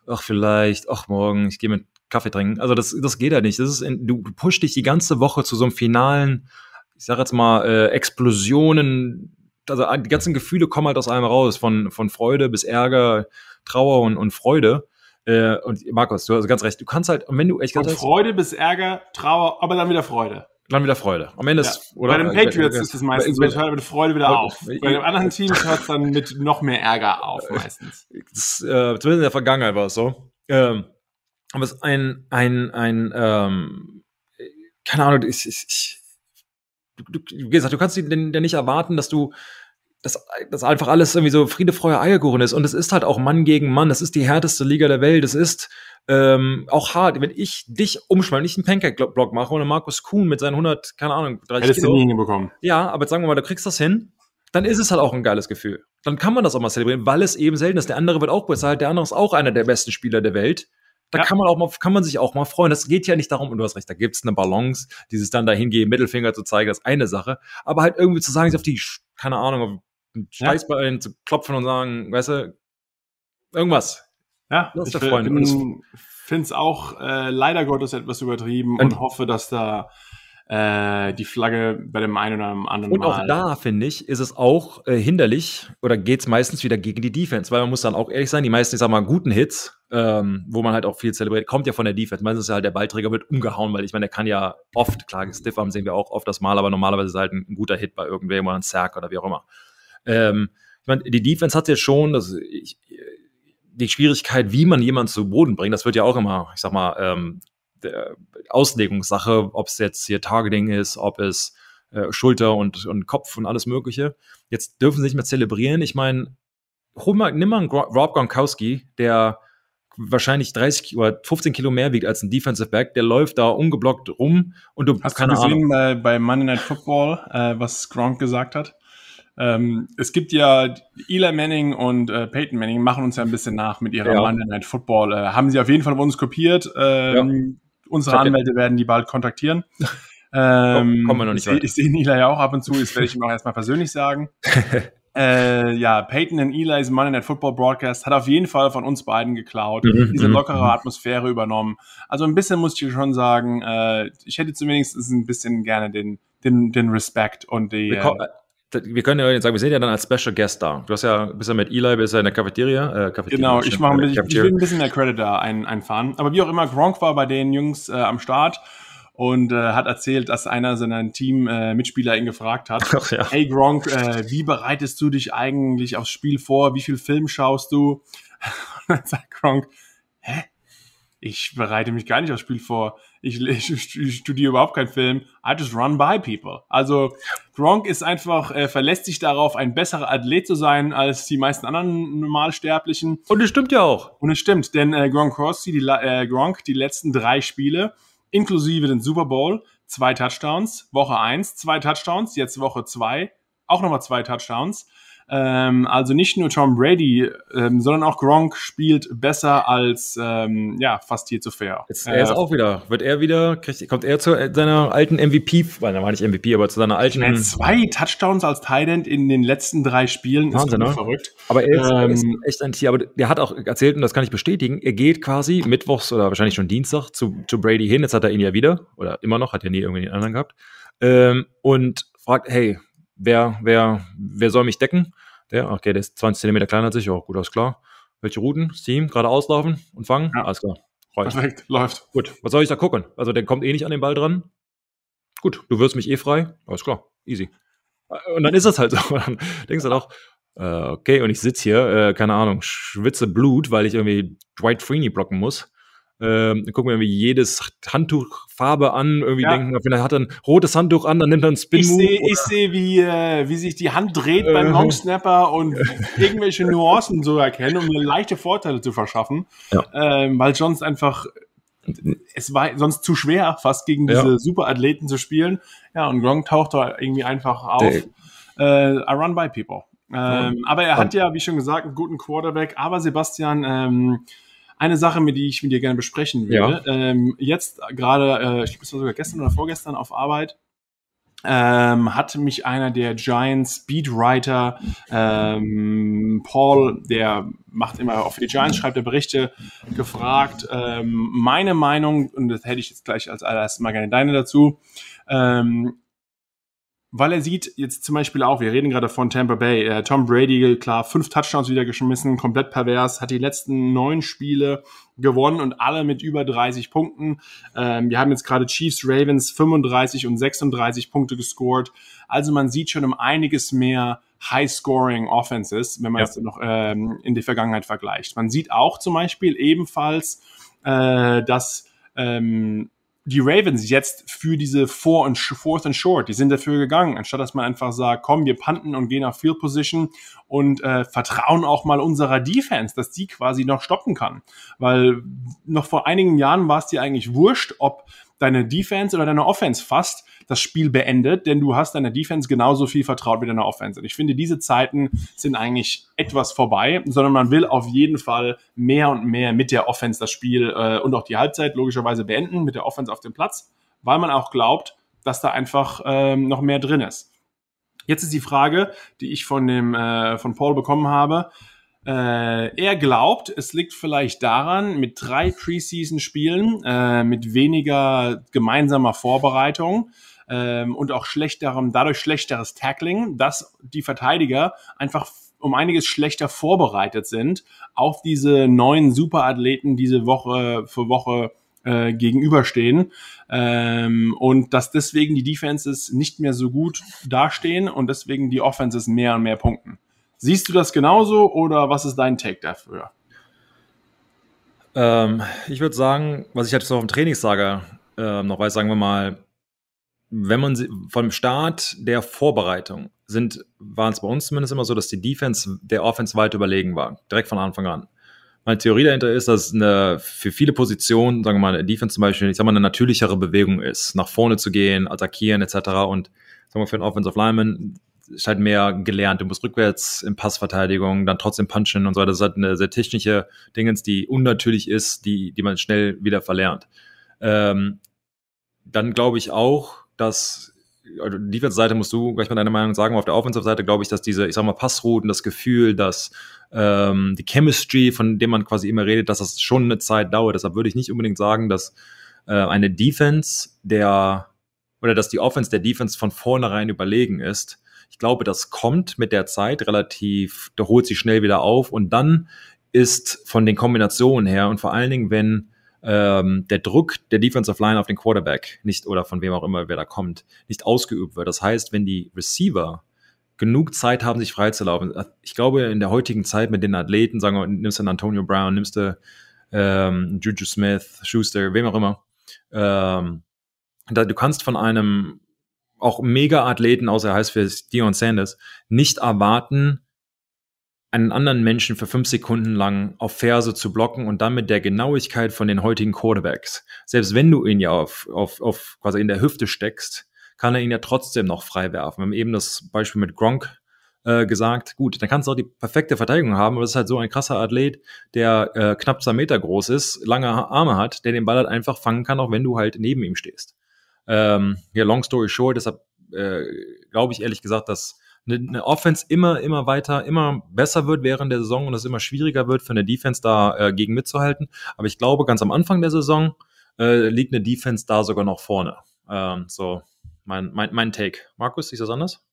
ach vielleicht, ach morgen, ich gehe mit Kaffee trinken. Also das, das geht ja nicht. Das ist in, du, pushst dich die ganze Woche zu so einem finalen, ich sag jetzt mal, äh, Explosionen. Also die ganzen Gefühle kommen halt aus einem raus, von, von Freude bis Ärger, Trauer und, und Freude. Äh, und Markus, du hast ganz recht. Du kannst halt, wenn du echt Von Freude bis Ärger, Trauer, aber dann wieder Freude. Dann wieder Freude. Am Ende ja. ist, oder? Bei den Patriots ist es meistens so, es hört mit Freude wieder auf. Bei den anderen Teams hört es dann mit noch mehr Ärger auf, meistens. Das, äh, zumindest in der Vergangenheit war es so. Ähm, aber es ist ein, ein, ein, ähm, keine Ahnung, ich, ich, ich du, wie gesagt, du kannst dir nicht erwarten, dass du dass, dass einfach alles irgendwie so Friede, Freude, Eierkuchen ist. Und es ist halt auch Mann gegen Mann. Das ist die härteste Liga der Welt. Es ist ähm, auch hart, wenn ich dich umschmeiße, nicht einen Pancake-Block mache und Markus Kuhn mit seinen 100, keine Ahnung, 30 Hättest Kilo. du nie hinbekommen. Ja, aber jetzt sagen wir mal, du kriegst das hin, dann ist es halt auch ein geiles Gefühl. Dann kann man das auch mal zelebrieren, weil es eben selten ist. Der andere wird auch besser, halt der andere ist auch einer der besten Spieler der Welt. Da ja. kann man auch mal, kann man sich auch mal freuen. Das geht ja nicht darum, und du hast recht, da gibt's eine Balance, dieses dann dahin gehen, Mittelfinger zu zeigen, das ist eine Sache. Aber halt irgendwie zu sagen, sich auf die, keine Ahnung, auf den Scheißbein ja. zu klopfen und sagen, weißt du, irgendwas. Ja, das ist der Freund. Ich finde es auch äh, leider Gottes etwas übertrieben und, und hoffe, dass da äh, die Flagge bei dem einen oder anderen Und Mal. auch da, finde ich, ist es auch äh, hinderlich oder geht es meistens wieder gegen die Defense, weil man muss dann auch ehrlich sein, die meisten, ich sag mal, guten Hits, ähm, wo man halt auch viel zelebriert, kommt ja von der Defense. Meistens ist ja halt der Ballträger wird umgehauen, weil ich meine, der kann ja oft, klar, Stiffarm sehen wir auch oft das Mal, aber normalerweise ist halt ein, ein guter Hit bei irgendwem oder ein Sack oder wie auch immer. Ähm, ich meine, die Defense hat jetzt schon, das, ich, die Schwierigkeit, wie man jemanden zu Boden bringt, das wird ja auch immer, ich sag mal, ähm, Auslegungssache, ob es jetzt hier Targeting ist, ob es äh, Schulter und, und Kopf und alles Mögliche. Jetzt dürfen sie nicht mehr zelebrieren. Ich meine, nimm mal einen Rob Gronkowski, der wahrscheinlich 30 oder 15 Kilo mehr wiegt als ein Defensive Back, der läuft da ungeblockt rum und du hast keine du gesehen Ahnung. Bei, bei Monday Night Football, äh, was Gronk gesagt hat? Ähm, es gibt ja Eli Manning und äh, Peyton Manning machen uns ja ein bisschen nach mit ihrer ja. Monday Night Football. Äh, haben sie auf jeden Fall von uns kopiert. Ähm, ja. Unsere Anwälte werden die bald kontaktieren. Ähm, Kommen wir noch nicht ich, ich sehe Eli ja auch ab und zu, das werde ich ihm auch erstmal persönlich sagen. äh, ja, Peyton und Eli's Monday Night Football Broadcast hat auf jeden Fall von uns beiden geklaut, mhm, diese mhm, lockere mhm. Atmosphäre übernommen. Also ein bisschen muss ich schon sagen, äh, ich hätte zumindest ein bisschen gerne den, den, den Respekt und die. Äh, wir können ja jetzt sagen, wir sind ja dann als Special Guest da. Du hast ja, bist ja mit Eli, bist ja in der Cafeteria. Äh, Cafeteria genau, ich, ein bisschen, ich will ein bisschen mehr Credit da ein, einfahren. Aber wie auch immer, Gronk war bei den Jungs äh, am Start und äh, hat erzählt, dass einer seiner Team-Mitspieler äh, ihn gefragt hat, Ach, ja. hey Gronk, äh, wie bereitest du dich eigentlich aufs Spiel vor? Wie viel Film schaust du? Und dann sagt Gronk, hä? Ich bereite mich gar nicht aufs Spiel vor. Ich, ich, ich studiere überhaupt keinen Film. I just run by people. Also Gronk ist einfach, äh, verlässt sich darauf, ein besserer Athlet zu sein als die meisten anderen Normalsterblichen. Und es stimmt ja auch. Und es stimmt, denn äh, Gronk Rossi, die, äh, Gronk, die letzten drei Spiele, inklusive den Super Bowl, zwei Touchdowns, Woche eins, zwei Touchdowns, jetzt Woche zwei, auch nochmal zwei Touchdowns. Ähm, also nicht nur Tom Brady, ähm, sondern auch Gronk spielt besser als ähm, ja fast hier zu fair. Jetzt, er ist äh, auch wieder, wird er wieder, kriegt, kommt er zu seiner alten MVP, weil er war nicht MVP, aber zu seiner alten. Er zwei Touchdowns als Thailand in den letzten drei Spielen Wahnsinn, ist ne? verrückt. Aber er ist, er ist, ähm, echt ein Tier. Aber der hat auch erzählt und das kann ich bestätigen. Er geht quasi mittwochs oder wahrscheinlich schon Dienstag zu, zu Brady hin. Jetzt hat er ihn ja wieder oder immer noch, hat er nie irgendwie den anderen gehabt ähm, und fragt, hey, wer, wer, wer soll mich decken? Der, okay, der ist 20 Zentimeter kleiner als ich, auch gut, alles klar. Welche Routen? Steam, gerade auslaufen und fangen? Ja. Alles klar. Reicht. Perfekt, läuft. Gut, was soll ich da gucken? Also der kommt eh nicht an den Ball dran. Gut, du wirst mich eh frei. Alles klar, easy. Und dann ist das halt so. dann denkst du halt auch, äh, okay, und ich sitze hier, äh, keine Ahnung, schwitze Blut, weil ich irgendwie Dwight Freeney blocken muss. Ähm, gucken wir irgendwie jedes Handtuch Farbe an, irgendwie ja. denken, hat er ein rotes Handtuch an, dann nimmt er einen Spin Move. Ich sehe, seh, wie, äh, wie sich die Hand dreht äh. beim Long Snapper und irgendwelche Nuancen so erkennen, um mir leichte Vorteile zu verschaffen, ja. ähm, weil sonst einfach es war sonst zu schwer, fast gegen diese ja. Superathleten zu spielen. Ja, und Gronk taucht da irgendwie einfach auf. Äh, I run by people. Ähm, aber er hat ja, wie schon gesagt, einen guten Quarterback. Aber Sebastian, ähm, eine Sache, mit die ich mit dir gerne besprechen würde. Ja. Ähm, jetzt gerade, äh, ich glaube, sogar gestern oder vorgestern auf Arbeit, ähm, hat mich einer der Giants Speedwriter, ähm, Paul, der macht immer auch für die Giants, schreibt er Berichte, gefragt, ähm, meine Meinung, und das hätte ich jetzt gleich als allererstes mal gerne deine dazu, ähm, weil er sieht jetzt zum Beispiel auch, wir reden gerade von Tampa Bay, äh, Tom Brady, klar, fünf Touchdowns wieder geschmissen, komplett pervers, hat die letzten neun Spiele gewonnen und alle mit über 30 Punkten. Ähm, wir haben jetzt gerade Chiefs, Ravens 35 und 36 Punkte gescored. Also man sieht schon um einiges mehr High-Scoring Offenses, wenn man ja. es noch ähm, in die Vergangenheit vergleicht. Man sieht auch zum Beispiel ebenfalls, äh, dass ähm, die Ravens jetzt für diese Four and, Fourth and Short, die sind dafür gegangen, anstatt dass man einfach sagt, komm, wir panten und gehen auf Field Position und äh, vertrauen auch mal unserer Defense, dass die quasi noch stoppen kann. Weil noch vor einigen Jahren war es dir eigentlich wurscht, ob deine Defense oder deine Offense fast das Spiel beendet, denn du hast deiner Defense genauso viel vertraut wie deiner Offense. Und ich finde, diese Zeiten sind eigentlich etwas vorbei, sondern man will auf jeden Fall mehr und mehr mit der Offense das Spiel äh, und auch die Halbzeit logischerweise beenden, mit der Offense auf dem Platz, weil man auch glaubt, dass da einfach ähm, noch mehr drin ist. Jetzt ist die Frage, die ich von dem äh, von Paul bekommen habe. Äh, er glaubt, es liegt vielleicht daran, mit drei Preseason-Spielen, äh, mit weniger gemeinsamer Vorbereitung, ähm, und auch schlecterem, dadurch schlechteres Tackling, dass die Verteidiger einfach um einiges schlechter vorbereitet sind auf diese neuen Superathleten, diese Woche für Woche äh, gegenüberstehen ähm, und dass deswegen die Defenses nicht mehr so gut dastehen und deswegen die Offenses mehr und mehr punkten. Siehst du das genauso oder was ist dein Take dafür? Ähm, ich würde sagen, was ich so auf dem Trainingslager äh, noch weiß, sagen wir mal, wenn man sie, vom Start der Vorbereitung sind, waren es bei uns zumindest immer so, dass die Defense der Offense weit überlegen war, direkt von Anfang an. meine Theorie dahinter ist, dass eine, für viele Positionen, sagen wir mal, Defense zum Beispiel, ich sag mal, eine natürlichere Bewegung ist, nach vorne zu gehen, attackieren etc. Und sagen wir für einen Offensive Lineman ist halt mehr gelernt. Du musst rückwärts in Passverteidigung, dann trotzdem punchen und so. Das ist halt eine sehr technische Dingens, die unnatürlich ist, die, die man schnell wieder verlernt. Ähm, dann glaube ich auch, dass also Defense-Seite musst du gleich mal deine Meinung sagen. Auf der Offensive-Seite glaube ich, dass diese, ich sag mal, Passrouten, das Gefühl, dass ähm, die Chemistry, von dem man quasi immer redet, dass das schon eine Zeit dauert. Deshalb würde ich nicht unbedingt sagen, dass äh, eine Defense der oder dass die Offense der Defense von vornherein überlegen ist. Ich glaube, das kommt mit der Zeit relativ, da holt sich schnell wieder auf und dann ist von den Kombinationen her und vor allen Dingen, wenn ähm, der Druck der Defensive Line auf den Quarterback nicht oder von wem auch immer, wer da kommt, nicht ausgeübt wird. Das heißt, wenn die Receiver genug Zeit haben, sich freizulaufen. Ich glaube, in der heutigen Zeit mit den Athleten, sagen wir, nimmst du Antonio Brown, nimmst du ähm, Juju Smith, Schuster, wem auch immer, ähm, da, du kannst von einem auch Mega-Athleten, außer er heißt für Dion Sanders, nicht erwarten, einen anderen Menschen für fünf Sekunden lang auf Ferse zu blocken und dann mit der Genauigkeit von den heutigen Quarterbacks. Selbst wenn du ihn ja auf, auf, auf quasi in der Hüfte steckst, kann er ihn ja trotzdem noch frei werfen. Wir haben eben das Beispiel mit Gronk äh, gesagt, gut, dann kannst du auch die perfekte Verteidigung haben, aber es ist halt so ein krasser Athlet, der äh, knapp zwei Meter groß ist, lange Arme hat, der den Ball halt einfach fangen kann, auch wenn du halt neben ihm stehst. Ähm, ja, long story short, deshalb äh, glaube ich ehrlich gesagt, dass eine, eine Offense immer, immer weiter, immer besser wird während der Saison und es immer schwieriger wird für eine Defense da äh, gegen mitzuhalten. Aber ich glaube, ganz am Anfang der Saison äh, liegt eine Defense da sogar noch vorne. Ähm, so, mein, mein, mein Take. Markus, siehst du das anders?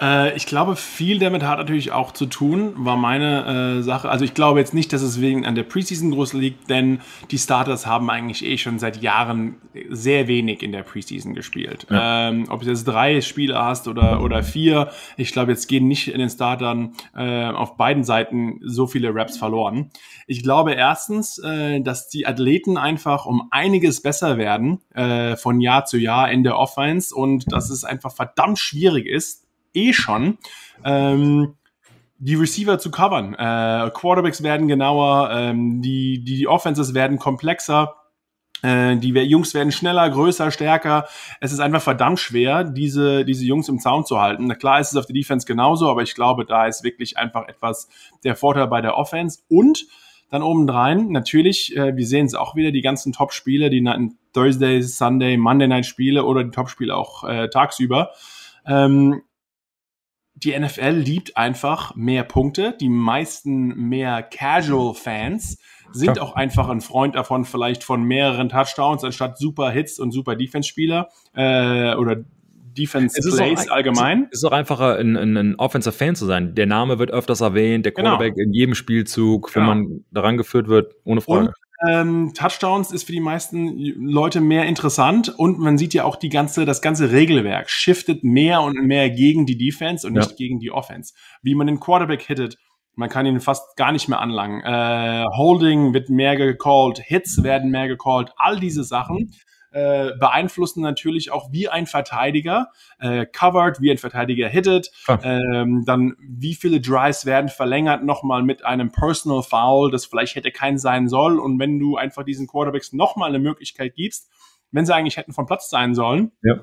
Äh, ich glaube, viel damit hat natürlich auch zu tun, war meine äh, Sache. Also ich glaube jetzt nicht, dass es wegen an der Preseason groß liegt, denn die Starters haben eigentlich eh schon seit Jahren sehr wenig in der Preseason gespielt. Ja. Ähm, ob du jetzt drei Spiele hast oder, oder vier, ich glaube, jetzt gehen nicht in den Startern äh, auf beiden Seiten so viele Raps verloren. Ich glaube erstens, äh, dass die Athleten einfach um einiges besser werden äh, von Jahr zu Jahr in der Offense und dass es einfach verdammt schwierig ist, eh schon. Ähm, die Receiver zu covern. Äh, Quarterbacks werden genauer, ähm, die, die, Offenses werden komplexer. Äh, die Jungs werden schneller, größer, stärker. Es ist einfach verdammt schwer, diese, diese Jungs im Zaun zu halten. Na klar ist es auf der Defense genauso, aber ich glaube, da ist wirklich einfach etwas der Vorteil bei der Offense. Und dann obendrein, natürlich, äh, wir sehen es auch wieder, die ganzen Top-Spiele, die Thursday, Sunday, Monday Night Spiele oder die Top-Spiele auch äh, tagsüber. Ähm, die NFL liebt einfach mehr Punkte. Die meisten mehr Casual-Fans sind ja. auch einfach ein Freund davon, vielleicht von mehreren Touchdowns anstatt super Hits und super Defense-Spieler äh, oder Defense Plays allgemein. Es ist auch einfacher, ein, ein, ein Offensive Fan zu sein. Der Name wird öfters erwähnt, der genau. Quarterback genau. in jedem Spielzug, wenn genau. man daran geführt wird, ohne Frage. Und ähm, Touchdowns ist für die meisten Leute mehr interessant und man sieht ja auch die ganze, das ganze Regelwerk shiftet mehr und mehr gegen die Defense und nicht ja. gegen die Offense. Wie man den Quarterback hittet, man kann ihn fast gar nicht mehr anlangen. Äh, Holding wird mehr gecallt, Hits werden mehr gecallt, all diese Sachen äh, beeinflussen natürlich auch, wie ein Verteidiger äh, covered, wie ein Verteidiger hittet, ähm, dann wie viele Drives werden verlängert nochmal mit einem Personal Foul, das vielleicht hätte kein sein soll und wenn du einfach diesen Quarterbacks nochmal eine Möglichkeit gibst, wenn sie eigentlich hätten vom Platz sein sollen, ja.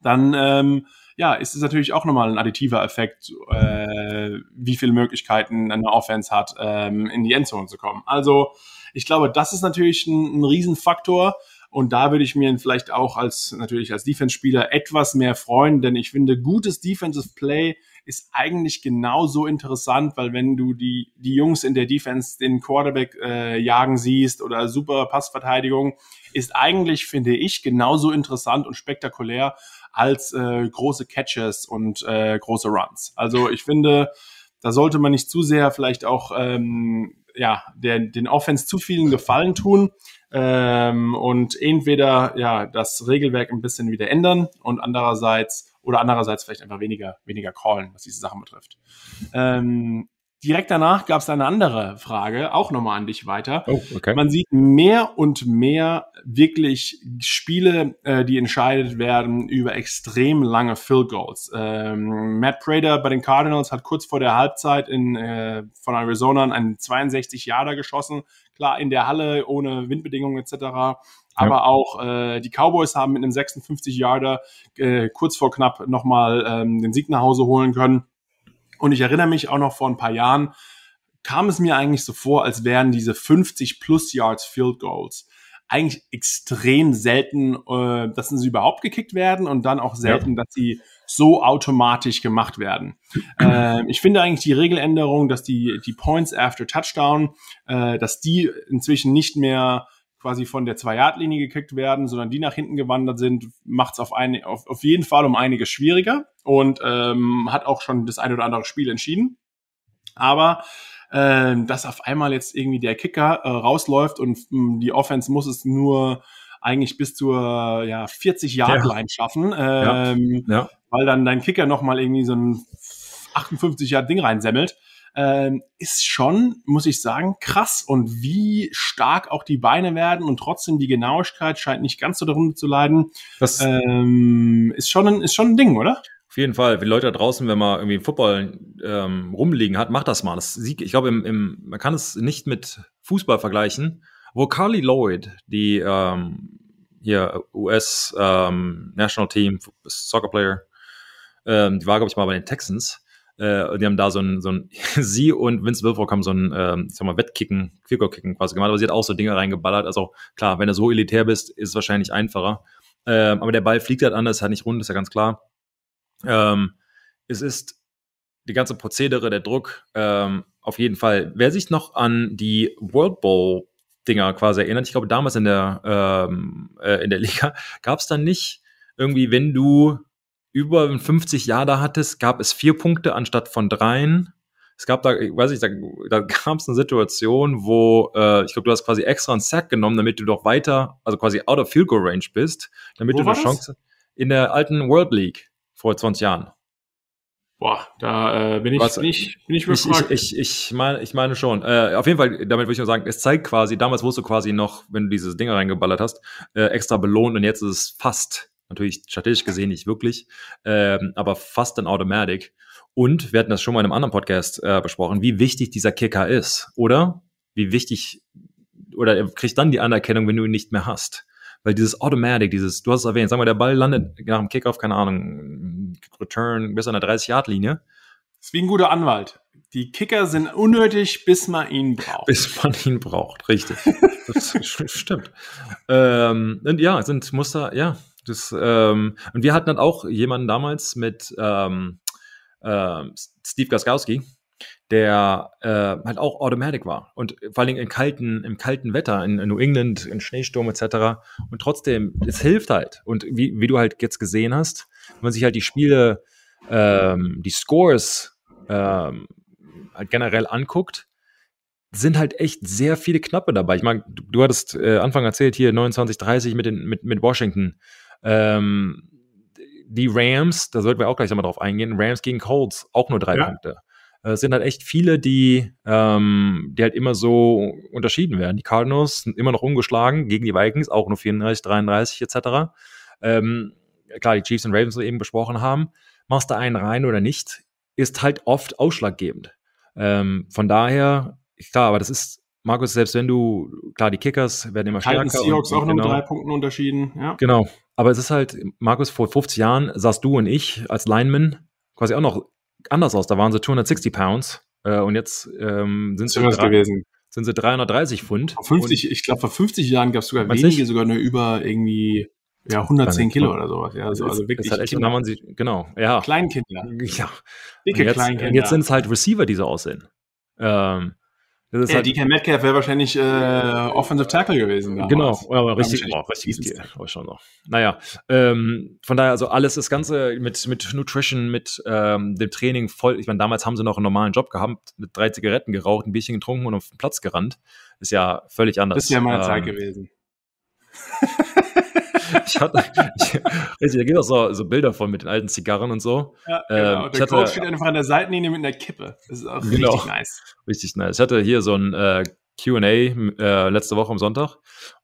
dann ähm, ja, ist es natürlich auch nochmal ein additiver Effekt, äh, wie viele Möglichkeiten eine Offense hat, ähm, in die Endzone zu kommen. Also ich glaube, das ist natürlich ein, ein Riesenfaktor. Und da würde ich mir vielleicht auch als, natürlich als Defense-Spieler etwas mehr freuen, denn ich finde, gutes Defensive Play ist eigentlich genauso interessant, weil wenn du die, die Jungs in der Defense den Quarterback äh, jagen siehst oder super Passverteidigung, ist eigentlich, finde ich, genauso interessant und spektakulär als äh, große Catches und äh, große Runs. Also ich finde, da sollte man nicht zu sehr vielleicht auch ähm, ja, der, den Offense zu vielen Gefallen tun ähm, und entweder ja das Regelwerk ein bisschen wieder ändern und andererseits oder andererseits vielleicht einfach weniger weniger callen, was diese Sachen betrifft. Ähm, direkt danach gab es eine andere Frage, auch nochmal an dich weiter. Oh, okay. Man sieht mehr und mehr wirklich Spiele, äh, die entscheidet werden über extrem lange Field Goals. Ähm, Matt Prater bei den Cardinals hat kurz vor der Halbzeit in, äh, von Arizona einen 62 Yarder geschossen. Klar, in der Halle, ohne Windbedingungen etc. Aber ja. auch äh, die Cowboys haben mit einem 56 Yarder äh, kurz vor knapp nochmal ähm, den Sieg nach Hause holen können. Und ich erinnere mich auch noch vor ein paar Jahren, kam es mir eigentlich so vor, als wären diese 50 plus Yards Field Goals eigentlich extrem selten, äh, dass sie überhaupt gekickt werden und dann auch selten, ja. dass sie so automatisch gemacht werden. äh, ich finde eigentlich die Regeländerung, dass die, die Points after Touchdown, äh, dass die inzwischen nicht mehr quasi von der Zwei-Yard-Linie gekickt werden, sondern die nach hinten gewandert sind, macht es auf, auf, auf jeden Fall um einiges schwieriger und ähm, hat auch schon das ein oder andere Spiel entschieden. Aber äh, dass auf einmal jetzt irgendwie der Kicker äh, rausläuft und mh, hm, die Offense muss es nur eigentlich bis zur ja, 40-Yard-Line ja. schaffen, ähm, ja. Ja. weil dann dein Kicker nochmal irgendwie so ein 58-Yard-Ding reinsemmelt ähm, ist schon, muss ich sagen, krass. Und wie stark auch die Beine werden und trotzdem die Genauigkeit scheint nicht ganz so darunter zu leiden. Das ähm, ist, schon ein, ist schon ein Ding, oder? Auf jeden Fall. Für die Leute da draußen, wenn man irgendwie Football ähm, rumliegen hat, macht das mal. Das Sieg, ich glaube, im, im, man kann es nicht mit Fußball vergleichen, wo Carly Lloyd, die ähm, hier US ähm, National Team Soccer Player, ähm, die war, glaube ich, mal bei den Texans, äh, die haben da so ein, so ein sie und Vince Wilfork haben so ein, ähm, ich sag mal, Wettkicken, Fico-Kicken quasi gemacht, aber sie hat auch so Dinge reingeballert. Also klar, wenn du so elitär bist, ist es wahrscheinlich einfacher. Ähm, aber der Ball fliegt halt anders, halt nicht rund, ist ja ganz klar. Ähm, es ist die ganze Prozedere, der Druck, ähm, auf jeden Fall. Wer sich noch an die World Bowl Dinger quasi erinnert, ich glaube damals in der ähm, äh, in der Liga gab es dann nicht irgendwie, wenn du über 50 Jahre da hattest, gab es vier Punkte anstatt von dreien. Es gab da, ich weiß nicht, da, da gab es eine Situation, wo äh, ich glaube, du hast quasi extra einen Sack genommen, damit du doch weiter, also quasi out of field goal range bist, damit wo du eine Chance in der alten World League vor 20 Jahren. Boah, da äh, bin, ich, Was, bin ich, bin ich Ich, ich, ich, meine, ich meine schon. Äh, auf jeden Fall, damit würde ich nur sagen, es zeigt quasi, damals wusstest du quasi noch, wenn du diese Dinger reingeballert hast, äh, extra belohnt und jetzt ist es fast Natürlich statistisch gesehen nicht wirklich, ähm, aber fast ein Automatic. Und wir hatten das schon mal in einem anderen Podcast äh, besprochen, wie wichtig dieser Kicker ist, oder? Wie wichtig, oder er kriegt dann die Anerkennung, wenn du ihn nicht mehr hast. Weil dieses Automatic, dieses, du hast es erwähnt, sagen wir, der Ball landet nach dem Kickoff, keine Ahnung, Return bis an der 30-Yard-Linie. Ist wie ein guter Anwalt. Die Kicker sind unnötig, bis man ihn braucht. Bis man ihn braucht, richtig. das stimmt. Ähm, und ja, sind Muster, ja, das, ähm, und wir hatten dann auch jemanden damals mit ähm, äh, Steve Gaskowski, der äh, halt auch Automatic war und vor allem im kalten, im kalten Wetter, in, in New England, in Schneesturm etc. Und trotzdem, es hilft halt. Und wie, wie du halt jetzt gesehen hast, wenn man sich halt die Spiele, ähm, die Scores ähm, halt generell anguckt, sind halt echt sehr viele Knappe dabei. Ich meine, du, du hattest äh, Anfang erzählt hier 29, 30 mit, mit, mit Washington. Ähm, die Rams, da sollten wir auch gleich nochmal drauf eingehen, Rams gegen Colts, auch nur drei ja. Punkte. Es sind halt echt viele, die, ähm, die halt immer so unterschieden werden. Die Cardinals sind immer noch ungeschlagen gegen die Vikings, auch nur 34, 33 etc. Ähm, klar, die Chiefs und Ravens so eben besprochen haben. Machst du einen rein oder nicht, ist halt oft ausschlaggebend. Ähm, von daher, klar, aber das ist Markus, selbst wenn du, klar, die Kickers werden immer stärker. Die Seahawks auch nur genau, drei Punkten unterschieden, ja. Genau. Aber es ist halt, Markus, vor 50 Jahren sahst du und ich als Lineman quasi auch noch anders aus. Da waren sie 260 Pounds äh, und jetzt ähm, sind, sie drei, gewesen. sind sie 330 Pfund. Vor 50, ich glaube, vor 50 Jahren gab es sogar wenige, sogar nur über irgendwie ja, 110 Kilo oder sowas. Ja, also, also wirklich. Ist halt echt, da man sie, genau, ja. Kleinkinder. Ja. Dicke jetzt, Kleinkinder. Jetzt sind es halt Receiver, die so aussehen. Ähm, das ist ja, halt, DK Metcalf wäre wahrscheinlich äh, Offensive Tackle gewesen. Damals. Genau, aber richtig, oh, richtig Stil, oh, schon noch. Naja, ähm, von daher, also alles, das Ganze mit, mit Nutrition, mit ähm, dem Training voll. Ich meine, damals haben sie noch einen normalen Job gehabt, mit drei Zigaretten geraucht, ein Bierchen getrunken und auf den Platz gerannt. Ist ja völlig anders. Das ist ja meine ähm, Zeit gewesen. ich hatte, ich, ich, da gibt auch so, so Bilder von mit den alten Zigarren und so. Ja, genau. Ähm, der hatte, Coach steht einfach an der Seitenlinie mit einer Kippe. Das ist auch genau, richtig nice. Richtig nice. Ich hatte hier so ein äh, QA äh, letzte Woche am Sonntag.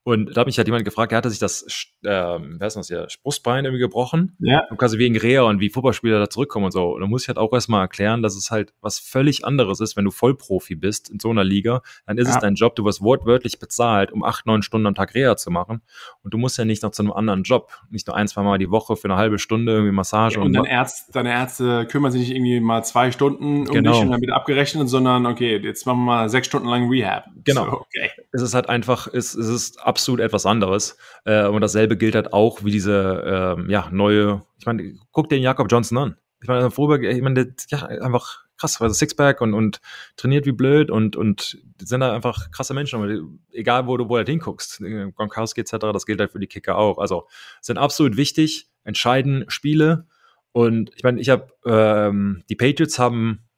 Und da hat mich halt jemand gefragt, er hatte sich das, ähm, wer ist das hier, Brustbein irgendwie gebrochen. Ja. Und quasi wegen Reha und wie Fußballspieler da zurückkommen und so. Und da muss ich halt auch erstmal erklären, dass es halt was völlig anderes ist, wenn du Vollprofi bist in so einer Liga. Dann ist ja. es dein Job, du wirst wortwörtlich bezahlt, um acht, neun Stunden am Tag Reha zu machen. Und du musst ja nicht noch zu einem anderen Job. Nicht nur ein, zwei Mal die Woche für eine halbe Stunde irgendwie Massage. Ja, und, und deine, Ärzte, deine Ärzte kümmern sich nicht irgendwie mal zwei Stunden um genau. dich und wieder abgerechnet, sondern okay, jetzt machen wir mal sechs Stunden lang Rehab. Genau. So, okay. Es ist halt einfach, es, es ist absolut etwas anderes. Äh, und dasselbe gilt halt auch wie diese ähm, ja, neue, ich meine, guck den Jakob Johnson an. Ich meine, Vorberg, ich meine, ja, einfach krass, also Sixpack und, und trainiert wie blöd und, und sind da einfach krasse Menschen. Egal, wo du wo halt hinguckst, Gronkowski etc., das gilt halt für die Kicker auch. Also sind absolut wichtig, entscheiden Spiele. Und ich meine, ich habe, ähm, die Patriots haben,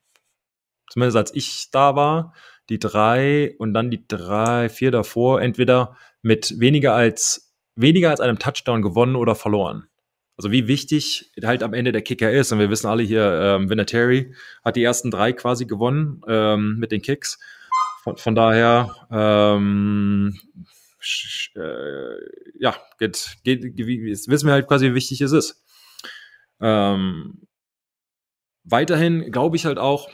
zumindest als ich da war, die drei und dann die drei, vier davor entweder mit weniger als, weniger als einem Touchdown gewonnen oder verloren. Also wie wichtig halt am Ende der Kicker ist. Und wir wissen alle hier, ähm, Vinatieri hat die ersten drei quasi gewonnen ähm, mit den Kicks. Von, von daher, ähm, äh, ja, geht, geht, jetzt wissen wir halt quasi, wie wichtig es ist. Ähm, weiterhin glaube ich halt auch,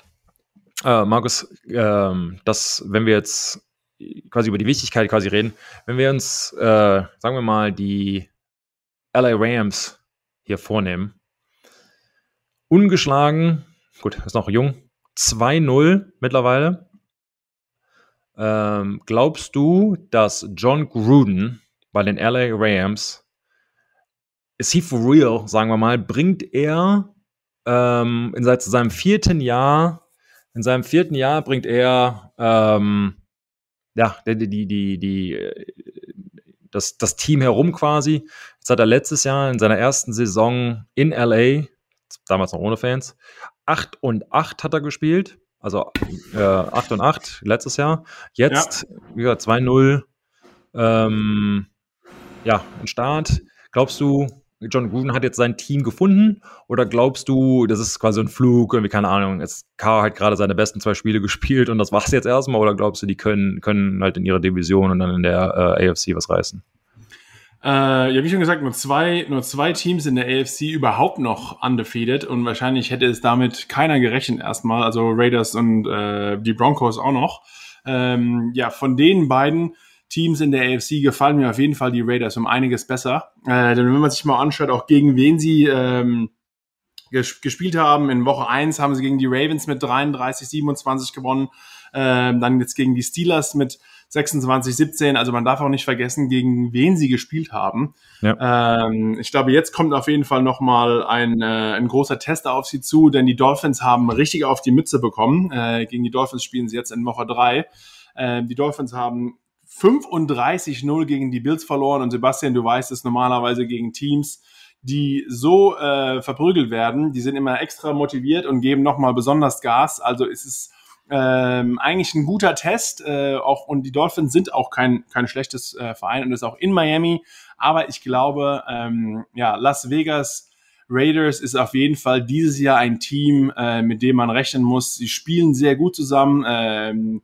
äh, Markus, ähm, dass wenn wir jetzt quasi über die Wichtigkeit quasi reden. Wenn wir uns, äh, sagen wir mal, die LA Rams hier vornehmen, ungeschlagen, gut, ist noch jung, 2-0 mittlerweile. Ähm, glaubst du, dass John Gruden bei den LA Rams, ist he for real, sagen wir mal, bringt er ähm, in seinem vierten Jahr, in seinem vierten Jahr bringt er ähm, ja, die, die, die, die, das, das Team herum quasi. Jetzt hat er letztes Jahr in seiner ersten Saison in LA, damals noch ohne Fans, 8 und 8 hat er gespielt. Also äh, 8 und 8 letztes Jahr. Jetzt, ja. wie gesagt, 2-0. Ähm, ja, ein Start. Glaubst du, John Gruden hat jetzt sein Team gefunden oder glaubst du, das ist quasi ein Flug, irgendwie keine Ahnung, jetzt Carr hat gerade seine besten zwei Spiele gespielt und das war's jetzt erstmal oder glaubst du, die können, können halt in ihrer Division und dann in der äh, AFC was reißen? Äh, ja, wie schon gesagt, nur zwei, nur zwei Teams in der AFC überhaupt noch undefeated und wahrscheinlich hätte es damit keiner gerechnet erstmal, also Raiders und äh, die Broncos auch noch. Ähm, ja, von den beiden Teams in der AFC gefallen mir auf jeden Fall die Raiders um einiges besser. Äh, denn wenn man sich mal anschaut, auch gegen wen sie ähm, ges gespielt haben, in Woche 1 haben sie gegen die Ravens mit 33, 27 gewonnen, ähm, dann jetzt gegen die Steelers mit 26, 17. Also man darf auch nicht vergessen, gegen wen sie gespielt haben. Ja. Ähm, ich glaube, jetzt kommt auf jeden Fall nochmal ein, äh, ein großer Test auf sie zu, denn die Dolphins haben richtig auf die Mütze bekommen. Äh, gegen die Dolphins spielen sie jetzt in Woche 3. Äh, die Dolphins haben 35-0 gegen die Bills verloren. Und Sebastian, du weißt es normalerweise gegen Teams, die so äh, verprügelt werden, die sind immer extra motiviert und geben nochmal besonders Gas. Also ist es ähm, eigentlich ein guter Test. Äh, auch, und die Dolphins sind auch kein, kein schlechtes äh, Verein und ist auch in Miami. Aber ich glaube, ähm, ja, Las Vegas Raiders ist auf jeden Fall dieses Jahr ein Team, äh, mit dem man rechnen muss. Sie spielen sehr gut zusammen. Ähm,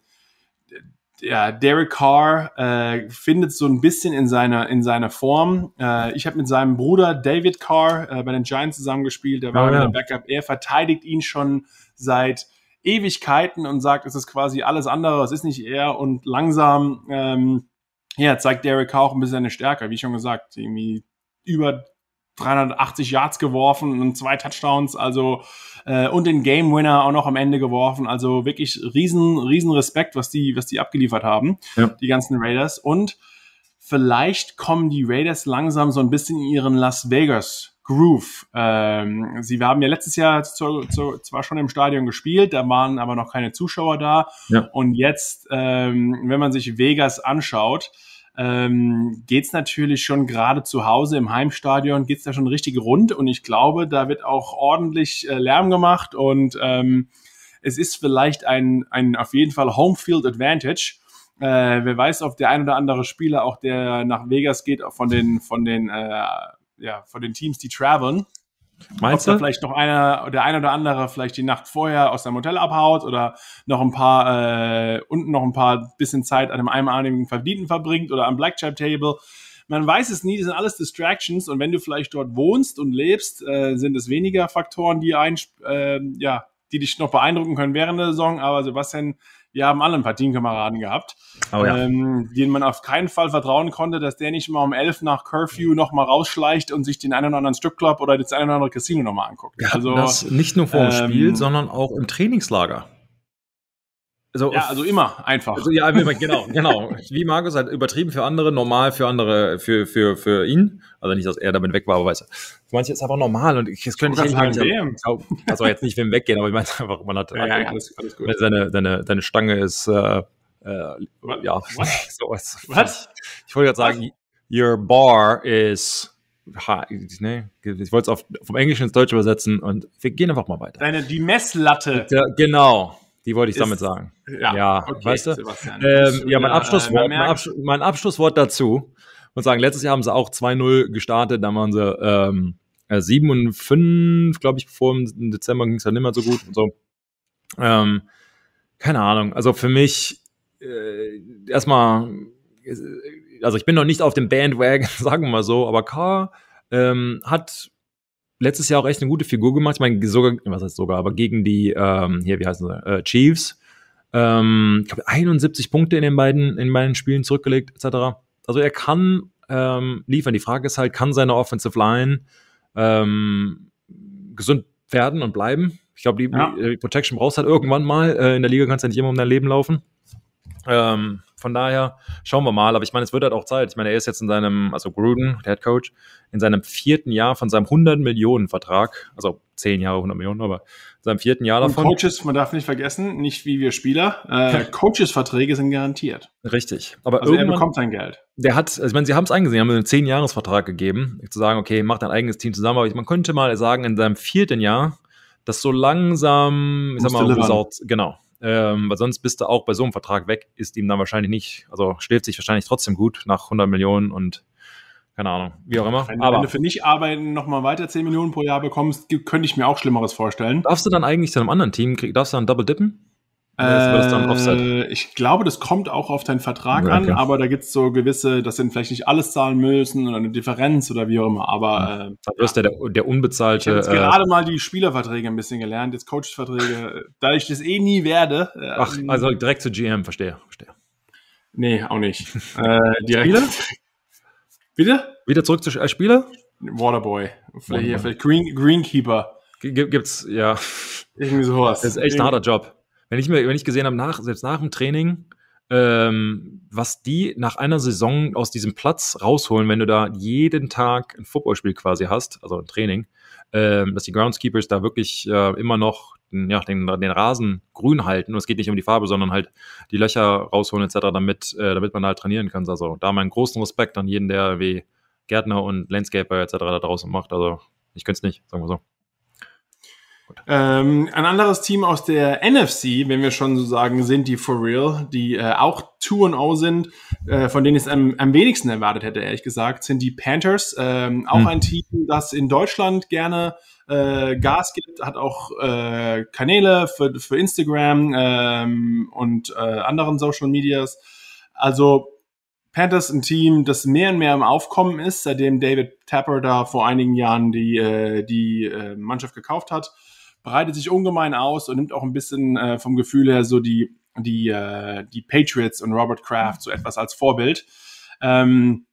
ja, Derek Carr äh, findet so ein bisschen in seiner in seiner Form. Äh, ich habe mit seinem Bruder David Carr äh, bei den Giants zusammengespielt. Der war oh, ja. der Backup. Er verteidigt ihn schon seit Ewigkeiten und sagt, es ist quasi alles andere, es ist nicht er. Und langsam ähm, ja, zeigt Derek Carr auch ein bisschen seine Stärke. Wie schon gesagt, irgendwie über 380 Yards geworfen und zwei Touchdowns, also äh, und den Game Winner auch noch am Ende geworfen. Also wirklich riesen, riesen Respekt, was die, was die abgeliefert haben, ja. die ganzen Raiders. Und vielleicht kommen die Raiders langsam so ein bisschen in ihren Las Vegas Groove. Ähm, sie haben ja letztes Jahr zu, zu, zwar schon im Stadion gespielt, da waren aber noch keine Zuschauer da. Ja. Und jetzt, ähm, wenn man sich Vegas anschaut, ähm, geht natürlich schon gerade zu Hause im Heimstadion, geht's da schon richtig rund und ich glaube, da wird auch ordentlich äh, Lärm gemacht und ähm, es ist vielleicht ein, ein auf jeden Fall Homefield Advantage. Äh, wer weiß, ob der ein oder andere Spieler auch der nach Vegas geht, von den, von den, äh, ja, von den Teams, die traveln. Meinst ob du? da vielleicht noch einer, der ein oder andere vielleicht die Nacht vorher aus seinem Hotel abhaut oder noch ein paar, äh, unten noch ein paar bisschen Zeit an einem einmaligen Verdienten verbringt oder am Blackjack-Table. Man weiß es nie, das sind alles Distractions und wenn du vielleicht dort wohnst und lebst, äh, sind es weniger Faktoren, die ein, äh, ja, die dich noch beeindrucken können während der Saison. Aber Sebastian, wir haben alle ein paar Teamkameraden gehabt, oh ja. ähm, denen man auf keinen Fall vertrauen konnte, dass der nicht mal um elf nach Curfew noch mal rausschleicht und sich den einen oder anderen Stripclub oder das eine oder andere Casino noch mal anguckt. Ja, also das nicht nur vor dem ähm, Spiel, sondern auch im Trainingslager. Also, ja, also immer einfach. Also, ja, genau, genau. Wie Markus halt übertrieben für andere, normal für andere, für, für, für ihn. Also nicht, dass er damit weg war, aber weißt du. Manche ist einfach normal und ich, das könnte ich nicht sagen. Also jetzt nicht wem weggehen, aber ich meine einfach, man hat, ja, ja, alles, alles gut. seine, seine, seine Stange ist, äh, äh, ja, sowas. Was? Ich wollte gerade sagen, your bar is Nee, ich wollte es vom Englischen ins Deutsche übersetzen und wir gehen einfach mal weiter. Deine, die Messlatte. Ja, genau. Die wollte ich ist, damit sagen. Ja, ja okay, weißt du? Ähm, ja, mein Abschlusswort, mein, Absch mein, Abschlusswort dazu. Und sagen, letztes Jahr haben sie auch 2-0 gestartet, da waren sie ähm, 7 und 5, glaube ich, vor im Dezember ging es dann nicht mehr so gut und so. Ähm, keine Ahnung. Also für mich äh, erstmal, also ich bin noch nicht auf dem Bandwagon, sagen wir mal so, aber Carr ähm, hat letztes Jahr auch echt eine gute Figur gemacht. Ich meine, sogar, was heißt sogar, aber gegen die, ähm, hier, wie heißen sie, äh, Chiefs. Ähm, ich glaube, 71 Punkte in den beiden, in beiden Spielen zurückgelegt, etc. Also er kann ähm, liefern. Die Frage ist halt, kann seine Offensive Line ähm, gesund werden und bleiben? Ich glaube, die, ja. die, Protection brauchst halt irgendwann mal. Äh, in der Liga kannst du ja nicht immer um dein Leben laufen. Ähm, von daher schauen wir mal. Aber ich meine, es wird halt auch Zeit. Ich meine, er ist jetzt in seinem, also Gruden, der Head Coach, in seinem vierten Jahr von seinem 100 Millionen Vertrag, also zehn Jahre 100 Millionen, aber in seinem vierten Jahr davon. Und Coaches, man darf nicht vergessen, nicht wie wir Spieler, äh, Coaches-Verträge sind garantiert. Richtig. Aber also er bekommt sein Geld. Der hat, also ich meine, sie haben es eingesehen, haben einen zehn Jahresvertrag gegeben, zu sagen, okay, mach dein eigenes Team zusammen. Aber man könnte mal sagen, in seinem vierten Jahr, dass so langsam, ich sag mal, Resort, genau, ähm, weil sonst bist du auch bei so einem Vertrag weg, ist ihm dann wahrscheinlich nicht, also schläft sich wahrscheinlich trotzdem gut nach 100 Millionen und keine Ahnung, wie auch immer. Wenn, Aber, wenn du für nicht arbeiten nochmal weiter 10 Millionen pro Jahr bekommst, könnte ich mir auch Schlimmeres vorstellen. Darfst du dann eigentlich zu einem anderen Team, darfst du dann Double Dippen? Äh, ich glaube, das kommt auch auf deinen Vertrag okay. an, aber da gibt es so gewisse, das sind vielleicht nicht alles zahlen müssen oder eine Differenz oder wie auch immer. Aber äh, da wirst ja. der, der unbezahlte. Ich habe äh, gerade mal die Spielerverträge ein bisschen gelernt, jetzt Coachverträge, da ich das eh nie werde. Äh, Ach, also direkt zu GM, verstehe, verstehe. Nee, auch nicht. äh, direkt. Spieler? Bitte? Wieder zurück zu als Spieler? Waterboy. Vielleicht, Waterboy. vielleicht Green, Greenkeeper. Gibt's, ja. Irgendwie sowas. Das ist echt ein harter Job wenn ich mir, wenn ich gesehen habe, nach, selbst nach dem Training, ähm, was die nach einer Saison aus diesem Platz rausholen, wenn du da jeden Tag ein Footballspiel quasi hast, also ein Training, ähm, dass die Groundskeepers da wirklich äh, immer noch ja, den, den Rasen grün halten. Und es geht nicht um die Farbe, sondern halt die Löcher rausholen etc., damit, äh, damit man halt trainieren kann. Also da meinen großen Respekt an jeden, der wie Gärtner und Landscaper etc. da draußen macht. Also ich könnte es nicht, sagen wir so. Ähm, ein anderes Team aus der NFC, wenn wir schon so sagen, sind die For Real, die äh, auch 2-0 sind, äh, von denen ich es am, am wenigsten erwartet hätte, ehrlich gesagt, sind die Panthers. Ähm, auch hm. ein Team, das in Deutschland gerne äh, Gas gibt, hat auch äh, Kanäle für, für Instagram ähm, und äh, anderen Social Medias. Also Panthers ein Team, das mehr und mehr im Aufkommen ist, seitdem David Tapper da vor einigen Jahren die, äh, die Mannschaft gekauft hat breitet sich ungemein aus und nimmt auch ein bisschen äh, vom Gefühl her so die, die, äh, die Patriots und Robert Kraft so etwas als Vorbild. Ähm,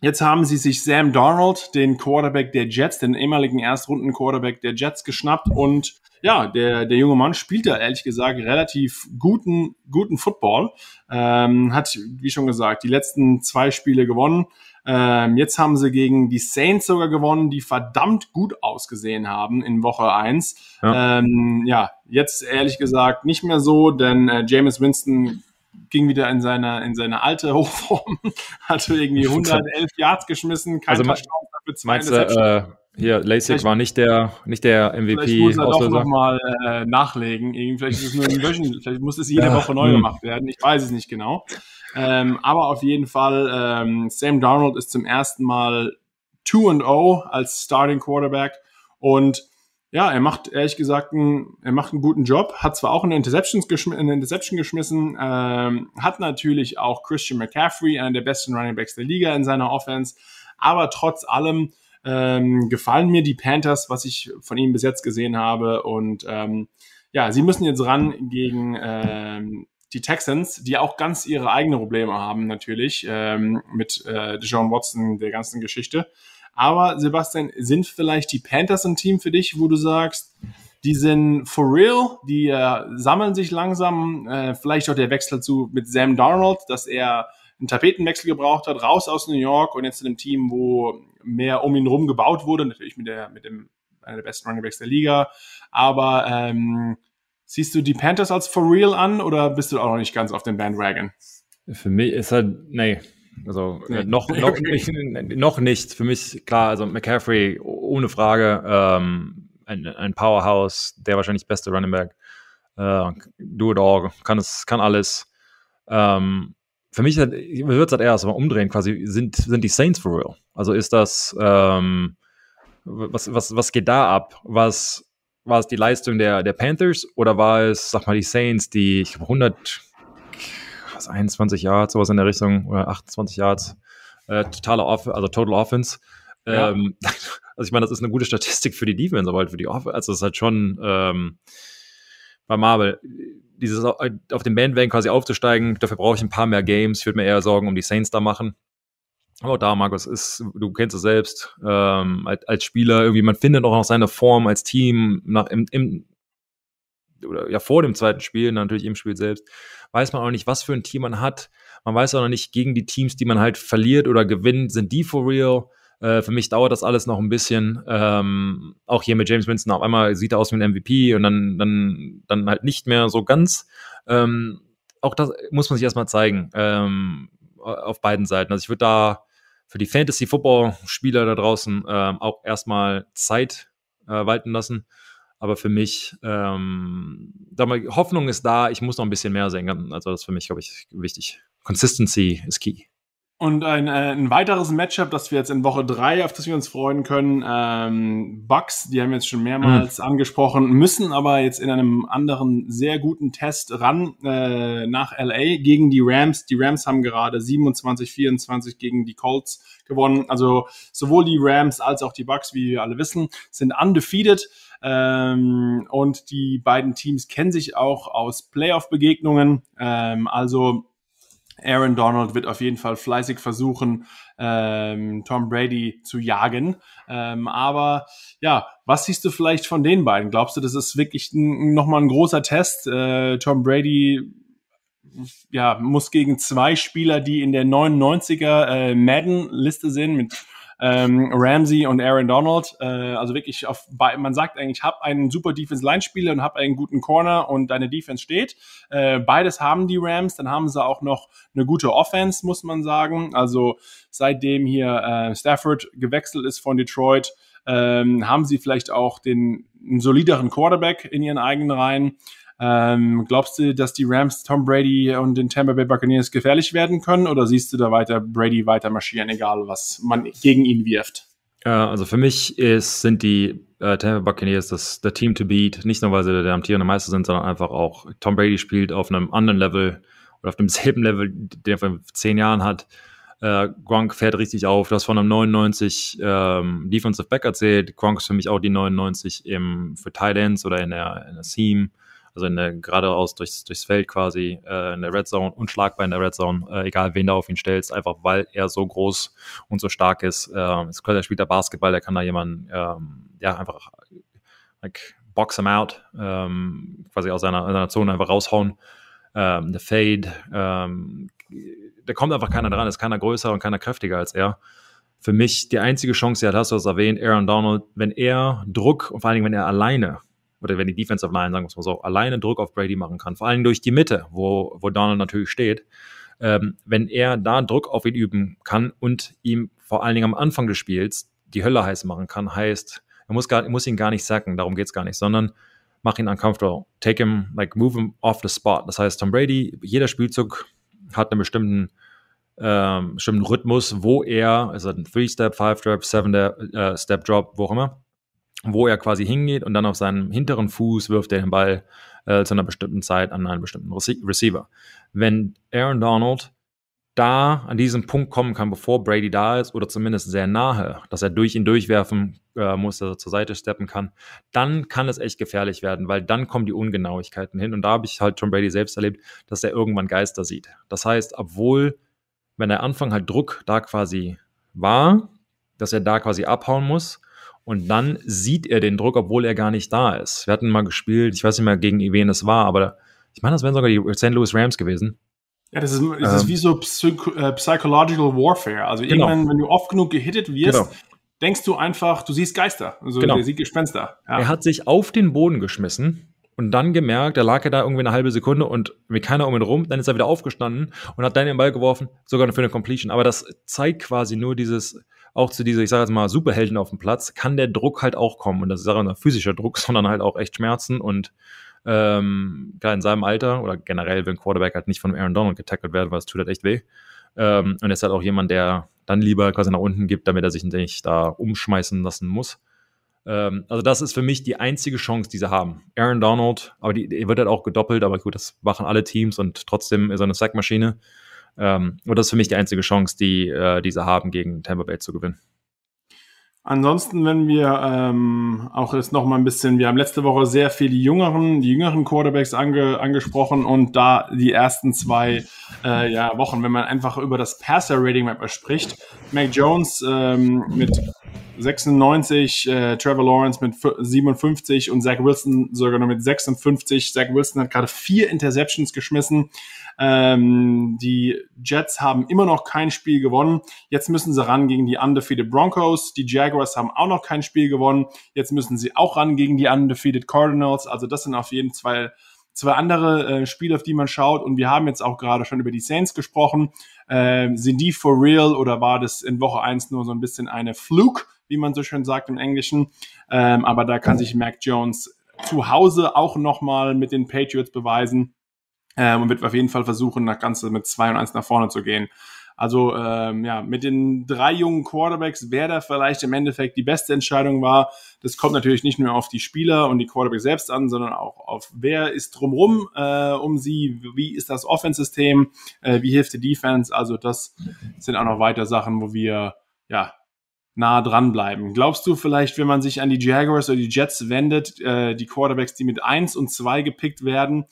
jetzt haben sie sich Sam Donald, den Quarterback der Jets, den ehemaligen Erstrunden-Quarterback der Jets, geschnappt und ja, der, der junge Mann spielt da ehrlich gesagt relativ guten, guten Football. Ähm, hat, wie schon gesagt, die letzten zwei Spiele gewonnen. Ähm, jetzt haben sie gegen die Saints sogar gewonnen, die verdammt gut ausgesehen haben in Woche eins. Ja, ähm, ja jetzt ehrlich gesagt nicht mehr so, denn äh, James Winston ging wieder in seine, in seine alte Hochform, hatte irgendwie 111 Yards geschmissen, kein also, Touchdown für zwei meinst äh, hier, LASIK war nicht der, nicht der MVP. Vielleicht muss er doch nochmal äh, nachlegen. Vielleicht, ist es nur Wöchen, vielleicht muss es jede Woche neu hm. gemacht werden. Ich weiß es nicht genau. Ähm, aber auf jeden Fall, ähm, Sam Darnold ist zum ersten Mal 2-0 als Starting Quarterback und ja, er macht ehrlich gesagt einen, er macht einen guten Job, hat zwar auch eine, Interceptions eine Interception geschmissen, ähm, hat natürlich auch Christian McCaffrey, einer der besten Running Backs der Liga in seiner Offense, aber trotz allem ähm, gefallen mir die Panthers, was ich von ihm bis jetzt gesehen habe und ähm, ja, sie müssen jetzt ran gegen ähm, die Texans, die auch ganz ihre eigenen Probleme haben, natürlich, ähm, mit äh, John Watson, der ganzen Geschichte. Aber Sebastian, sind vielleicht die Panthers ein Team für dich, wo du sagst, die sind for real, die äh, sammeln sich langsam, äh, vielleicht auch der Wechsel zu mit Sam Darnold, dass er einen Tapetenwechsel gebraucht hat, raus aus New York und jetzt in einem Team, wo mehr um ihn rum gebaut wurde, natürlich mit der mit dem einer der besten Running Backs der Liga, aber ähm, Siehst du die Panthers als for real an oder bist du auch noch nicht ganz auf dem Bandwagon? Für mich ist halt, nee, also nee. Äh, noch, noch, nicht, noch nicht. Für mich, klar, also McCaffrey ohne Frage, ähm, ein, ein, Powerhouse, der wahrscheinlich beste Running Back. Äh, do it all, kann es, kann alles. Ähm, für mich wird es halt erst mal umdrehen, quasi, sind, sind die Saints for real? Also ist das, ähm, was, was, was geht da ab? Was, war es die Leistung der, der Panthers oder war es, sag mal, die Saints, die, ich glaube, 100, was, 21 Yards, sowas in der Richtung, oder 28 Yards, äh, totale Off also Total Offense. Ja. Ähm, also ich meine, das ist eine gute Statistik für die Defense, aber halt für die Offense, also es ist halt schon ähm, bei Marvel, dieses auf dem Bandwagon quasi aufzusteigen, dafür brauche ich ein paar mehr Games. Ich würde mir eher Sorgen um die Saints da machen. Aber da, Markus, ist, du kennst es selbst, ähm, als, als, Spieler irgendwie, man findet auch noch seine Form als Team nach, im, im, oder ja vor dem zweiten Spiel, natürlich im Spiel selbst, weiß man auch nicht, was für ein Team man hat. Man weiß auch noch nicht, gegen die Teams, die man halt verliert oder gewinnt, sind die for real. Äh, für mich dauert das alles noch ein bisschen. Ähm, auch hier mit James Winston, auf einmal sieht er aus wie ein MVP und dann, dann, dann halt nicht mehr so ganz. Ähm, auch das muss man sich erstmal zeigen. Ähm, auf beiden Seiten. Also ich würde da für die Fantasy-Football-Spieler da draußen ähm, auch erstmal Zeit äh, walten lassen. Aber für mich, ähm, Hoffnung ist da, ich muss noch ein bisschen mehr sehen. Also das ist für mich, glaube ich, wichtig. Consistency ist key. Und ein, äh, ein weiteres Matchup, das wir jetzt in Woche drei, auf das wir uns freuen können, ähm, Bucks, die haben wir jetzt schon mehrmals mhm. angesprochen, müssen aber jetzt in einem anderen sehr guten Test ran äh, nach LA gegen die Rams. Die Rams haben gerade 27-24 gegen die Colts gewonnen. Also sowohl die Rams als auch die Bucks, wie wir alle wissen, sind undefeated. Ähm, und die beiden Teams kennen sich auch aus Playoff-Begegnungen. Ähm, also Aaron Donald wird auf jeden Fall fleißig versuchen, ähm, Tom Brady zu jagen. Ähm, aber ja, was siehst du vielleicht von den beiden? Glaubst du, das ist wirklich nochmal ein großer Test? Äh, Tom Brady ja, muss gegen zwei Spieler, die in der 99er äh, Madden-Liste sind, mit ähm, Ramsey und Aaron Donald. Äh, also wirklich auf, man sagt eigentlich, hab einen super Defense-Line-Spieler und hab einen guten Corner und deine Defense steht. Äh, beides haben die Rams, dann haben sie auch noch eine gute Offense, muss man sagen. Also seitdem hier äh, Stafford gewechselt ist von Detroit, ähm, haben sie vielleicht auch den einen solideren Quarterback in ihren eigenen Reihen. Ähm, glaubst du, dass die Rams Tom Brady und den Tampa Bay Buccaneers gefährlich werden können oder siehst du da weiter Brady weiter marschieren, egal was man gegen ihn wirft? Ja, also für mich ist, sind die äh, Tampa Buccaneers das der Team to beat, nicht nur weil sie der amtierende Meister sind, sondern einfach auch Tom Brady spielt auf einem anderen Level oder auf demselben Level, den er vor zehn Jahren hat. Äh, Gronk fährt richtig auf. Du hast von einem 99 ähm, Defensive Back erzählt. Gronk ist für mich auch die 99 im, für Tight oder in der, in der Seam also in der, geradeaus durchs, durchs Feld quasi äh, in der Red Zone, unschlagbar in der Red Zone, äh, egal wen da auf ihn stellst, einfach weil er so groß und so stark ist. Äh, er spielt der Basketball, der kann da jemanden, ähm, ja, einfach like, box him out, ähm, quasi aus seiner, seiner Zone einfach raushauen. Ähm, der Fade, ähm, da kommt einfach keiner dran, ist keiner größer und keiner kräftiger als er für mich die einzige Chance, die hat, hast du das erwähnt, Aaron Donald, wenn er Druck und vor allen Dingen, wenn er alleine oder wenn die Defensive Line, sagen wir es mal so, alleine Druck auf Brady machen kann, vor allem durch die Mitte, wo, wo Donald natürlich steht, ähm, wenn er da Druck auf ihn üben kann und ihm vor allen Dingen am Anfang des Spiels die Hölle heiß machen kann, heißt, er muss, gar, muss ihn gar nicht sacken, darum geht es gar nicht, sondern mach ihn uncomfortable. Take him, like, move him off the spot. Das heißt, Tom Brady, jeder Spielzug hat einen bestimmten, ähm, bestimmten Rhythmus, wo er, also ein Three-Step, Five-Step, Seven-Step-Drop, äh, wo auch immer, wo er quasi hingeht und dann auf seinem hinteren Fuß wirft er den Ball äh, zu einer bestimmten Zeit an einen bestimmten Receiver. Wenn Aaron Donald da an diesen Punkt kommen kann, bevor Brady da ist, oder zumindest sehr nahe, dass er durch ihn durchwerfen äh, muss, dass er zur Seite steppen kann, dann kann es echt gefährlich werden, weil dann kommen die Ungenauigkeiten hin. Und da habe ich halt Tom Brady selbst erlebt, dass er irgendwann Geister sieht. Das heißt, obwohl, wenn der Anfang halt Druck da quasi war, dass er da quasi abhauen muss, und dann sieht er den Druck, obwohl er gar nicht da ist. Wir hatten mal gespielt, ich weiß nicht mehr, gegen wen es war, aber ich meine, das wären sogar die St. Louis Rams gewesen. Ja, das ist, das ähm, ist wie so Psych äh, Psychological Warfare. Also genau. irgendwann, wenn du oft genug gehittet wirst, genau. denkst du einfach, du siehst Geister. Also genau. der sieht Gespenster. Ja. Er hat sich auf den Boden geschmissen und dann gemerkt, da lag er da irgendwie eine halbe Sekunde und wie keiner um ihn rum, dann ist er wieder aufgestanden und hat dann den Ball geworfen, sogar für eine Completion. Aber das zeigt quasi nur dieses, auch zu dieser, ich sage jetzt mal, Superhelden auf dem Platz, kann der Druck halt auch kommen. Und das ist auch ein physischer Druck, sondern halt auch echt Schmerzen und ähm, klar, in seinem Alter oder generell, wenn Quarterback halt nicht von Aaron Donald getackelt wird, weil es tut halt echt weh. Ähm, und er ist halt auch jemand, der dann lieber quasi nach unten gibt, damit er sich nicht da umschmeißen lassen muss. Ähm, also das ist für mich die einzige Chance, die sie haben. Aaron Donald, aber die, die wird halt auch gedoppelt, aber gut, das machen alle Teams und trotzdem ist er eine Sackmaschine. Ähm, und das ist für mich die einzige Chance, die äh, diese haben, gegen Tampa Bay zu gewinnen. Ansonsten, wenn wir ähm, auch jetzt noch mal ein bisschen, wir haben letzte Woche sehr viel die jüngeren, die jüngeren Quarterbacks ange, angesprochen und da die ersten zwei äh, ja, Wochen, wenn man einfach über das Passer-Rating Map spricht, Mac Jones ähm, mit 96, äh, Trevor Lawrence mit 57 und Zach Wilson sogar noch mit 56. Zach Wilson hat gerade vier Interceptions geschmissen. Ähm, die Jets haben immer noch kein Spiel gewonnen. Jetzt müssen sie ran gegen die undefeated Broncos. Die Jaguars haben auch noch kein Spiel gewonnen. Jetzt müssen sie auch ran gegen die undefeated Cardinals. Also das sind auf jeden Fall zwei andere äh, Spiele, auf die man schaut. Und wir haben jetzt auch gerade schon über die Saints gesprochen. Äh, sind die for real oder war das in Woche eins nur so ein bisschen eine Fluke, wie man so schön sagt im Englischen? Ähm, aber da kann sich Mac Jones zu Hause auch nochmal mit den Patriots beweisen ähm, und wird auf jeden Fall versuchen, das Ganze mit 2 und 1 nach vorne zu gehen. Also ähm, ja, mit den drei jungen Quarterbacks, wer da vielleicht im Endeffekt die beste Entscheidung war, das kommt natürlich nicht nur auf die Spieler und die Quarterbacks selbst an, sondern auch auf wer ist drumrum äh, um sie, wie ist das Offense-System, äh, wie hilft die Defense. Also das sind auch noch weiter Sachen, wo wir ja nah dran bleiben. Glaubst du vielleicht, wenn man sich an die Jaguars oder die Jets wendet, äh, die Quarterbacks, die mit eins und zwei gepickt werden,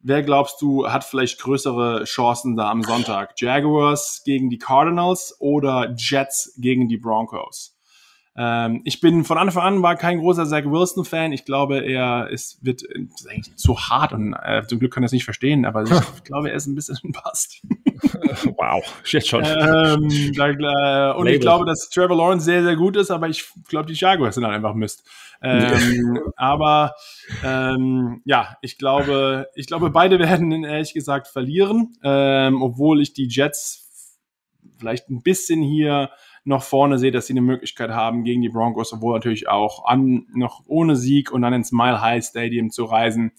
Wer glaubst du hat vielleicht größere Chancen da am Sonntag? Jaguars gegen die Cardinals oder Jets gegen die Broncos? Ähm, ich bin von Anfang an war kein großer Zach Wilson Fan. Ich glaube, er ist wird ist eigentlich zu hart und äh, zum Glück kann er es nicht verstehen, aber ich glaube, er ist ein bisschen Bast. wow, jetzt schon. Ähm, da, äh, und Label. ich glaube, dass Trevor Lawrence sehr sehr gut ist, aber ich glaube, die Jaguars sind dann einfach Mist. Ähm, aber ähm, ja, ich glaube, ich glaube, beide werden ehrlich gesagt verlieren, ähm, obwohl ich die Jets vielleicht ein bisschen hier noch vorne sehe, dass sie eine Möglichkeit haben gegen die Broncos, obwohl natürlich auch an, noch ohne Sieg und dann ins Mile High Stadium zu reisen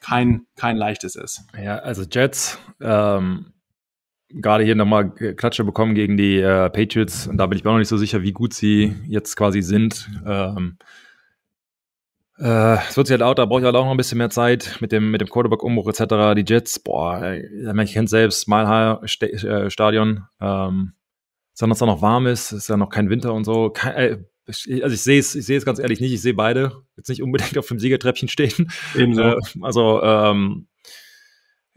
kein, kein leichtes ist. Ja, also Jets, ähm, gerade hier nochmal Klatsche bekommen gegen die äh, Patriots und da bin ich mir noch nicht so sicher, wie gut sie jetzt quasi sind. Ähm, äh, es wird sich halt auch, da brauche ich halt auch noch ein bisschen mehr Zeit mit dem, mit dem Quarterback-Umbruch etc. Die Jets, boah, ich kenne selbst High äh, Stadion. Ähm, sondern es auch noch warm ist, ist ja noch kein Winter und so. Kein, äh, also ich sehe es, ich sehe es ganz ehrlich nicht. Ich sehe beide jetzt nicht unbedingt auf dem Siegertreppchen stehen. Ebenso. Äh, also ähm,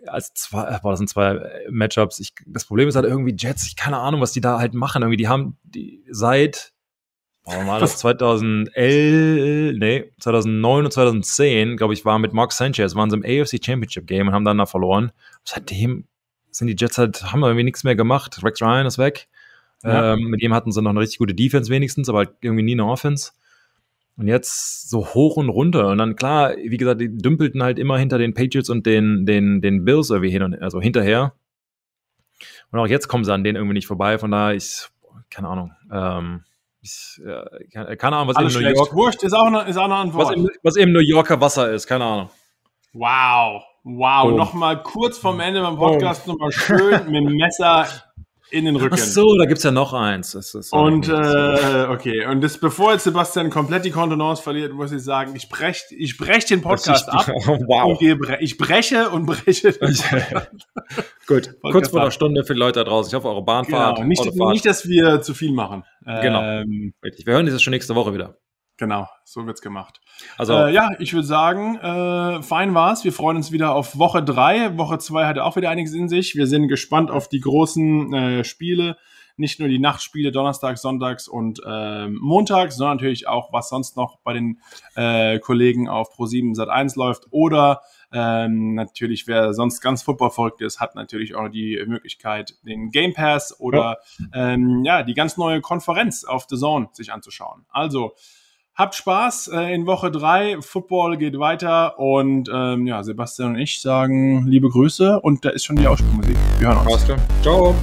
als zwei, boah, das sind zwei Matchups. Ich, das Problem ist halt irgendwie Jets. Ich keine Ahnung, was die da halt machen. Irgendwie, die haben die seit Mal das 2011, nee, 2009 und 2010, glaube ich, war mit Mark Sanchez, waren sie im AFC Championship Game und haben dann da verloren. Seitdem sind die Jets halt, haben irgendwie nichts mehr gemacht. Rex Ryan ist weg. Ja. Ähm, mit ihm hatten sie noch eine richtig gute Defense wenigstens, aber halt irgendwie nie eine Offense. Und jetzt so hoch und runter. Und dann klar, wie gesagt, die dümpelten halt immer hinter den Patriots und den, den, den Bills irgendwie hin und also hinterher. Und auch jetzt kommen sie an denen irgendwie nicht vorbei. Von daher, ich, keine Ahnung. Ähm, Ich, äh, keine Ahnung, was Alles in New York. Wurscht ist auch eine, ist auch eine Antwort. Was eben, was eben New Yorker Wasser ist, keine Ahnung. Wow. Wow. Boom. Nochmal kurz vorm Ende beim Podcast nochmal schön mit dem Messer in den Rücken. Ach so, da gibt's ja noch eins. Und äh, okay, und das, bevor jetzt Sebastian komplett die Kontenance verliert, muss ich sagen, ich brech, ich brech den Podcast ich, ab. wow. Ich breche und breche. Gut, kurz vor der Stunde für die Leute da draußen. Ich hoffe, eure Bahnfahrt. Genau. Nicht, Autofahrt. nicht, dass wir zu viel machen. Genau. Ähm, Richtig. Wir hören dieses schon nächste Woche wieder. Genau, so wird's gemacht. Also, Äh, ja, ich würde sagen, äh, fein war's. Wir freuen uns wieder auf Woche drei. Woche zwei hatte auch wieder einiges in sich. Wir sind gespannt auf die großen äh, Spiele. Nicht nur die Nachtspiele Donnerstags, Sonntags und ähm, Montags, sondern natürlich auch, was sonst noch bei den äh, Kollegen auf Pro7 Sat1 läuft. Oder ähm, natürlich, wer sonst ganz Football verrückt ist, hat natürlich auch die Möglichkeit, den Game Pass oder ähm, ja, die ganz neue Konferenz auf The Zone sich anzuschauen. Also, Habt Spaß äh, in Woche drei. Football geht weiter und ähm, ja, Sebastian und ich sagen liebe Grüße und da ist schon die Ausspielmusik. Wir hören uns. Ciao.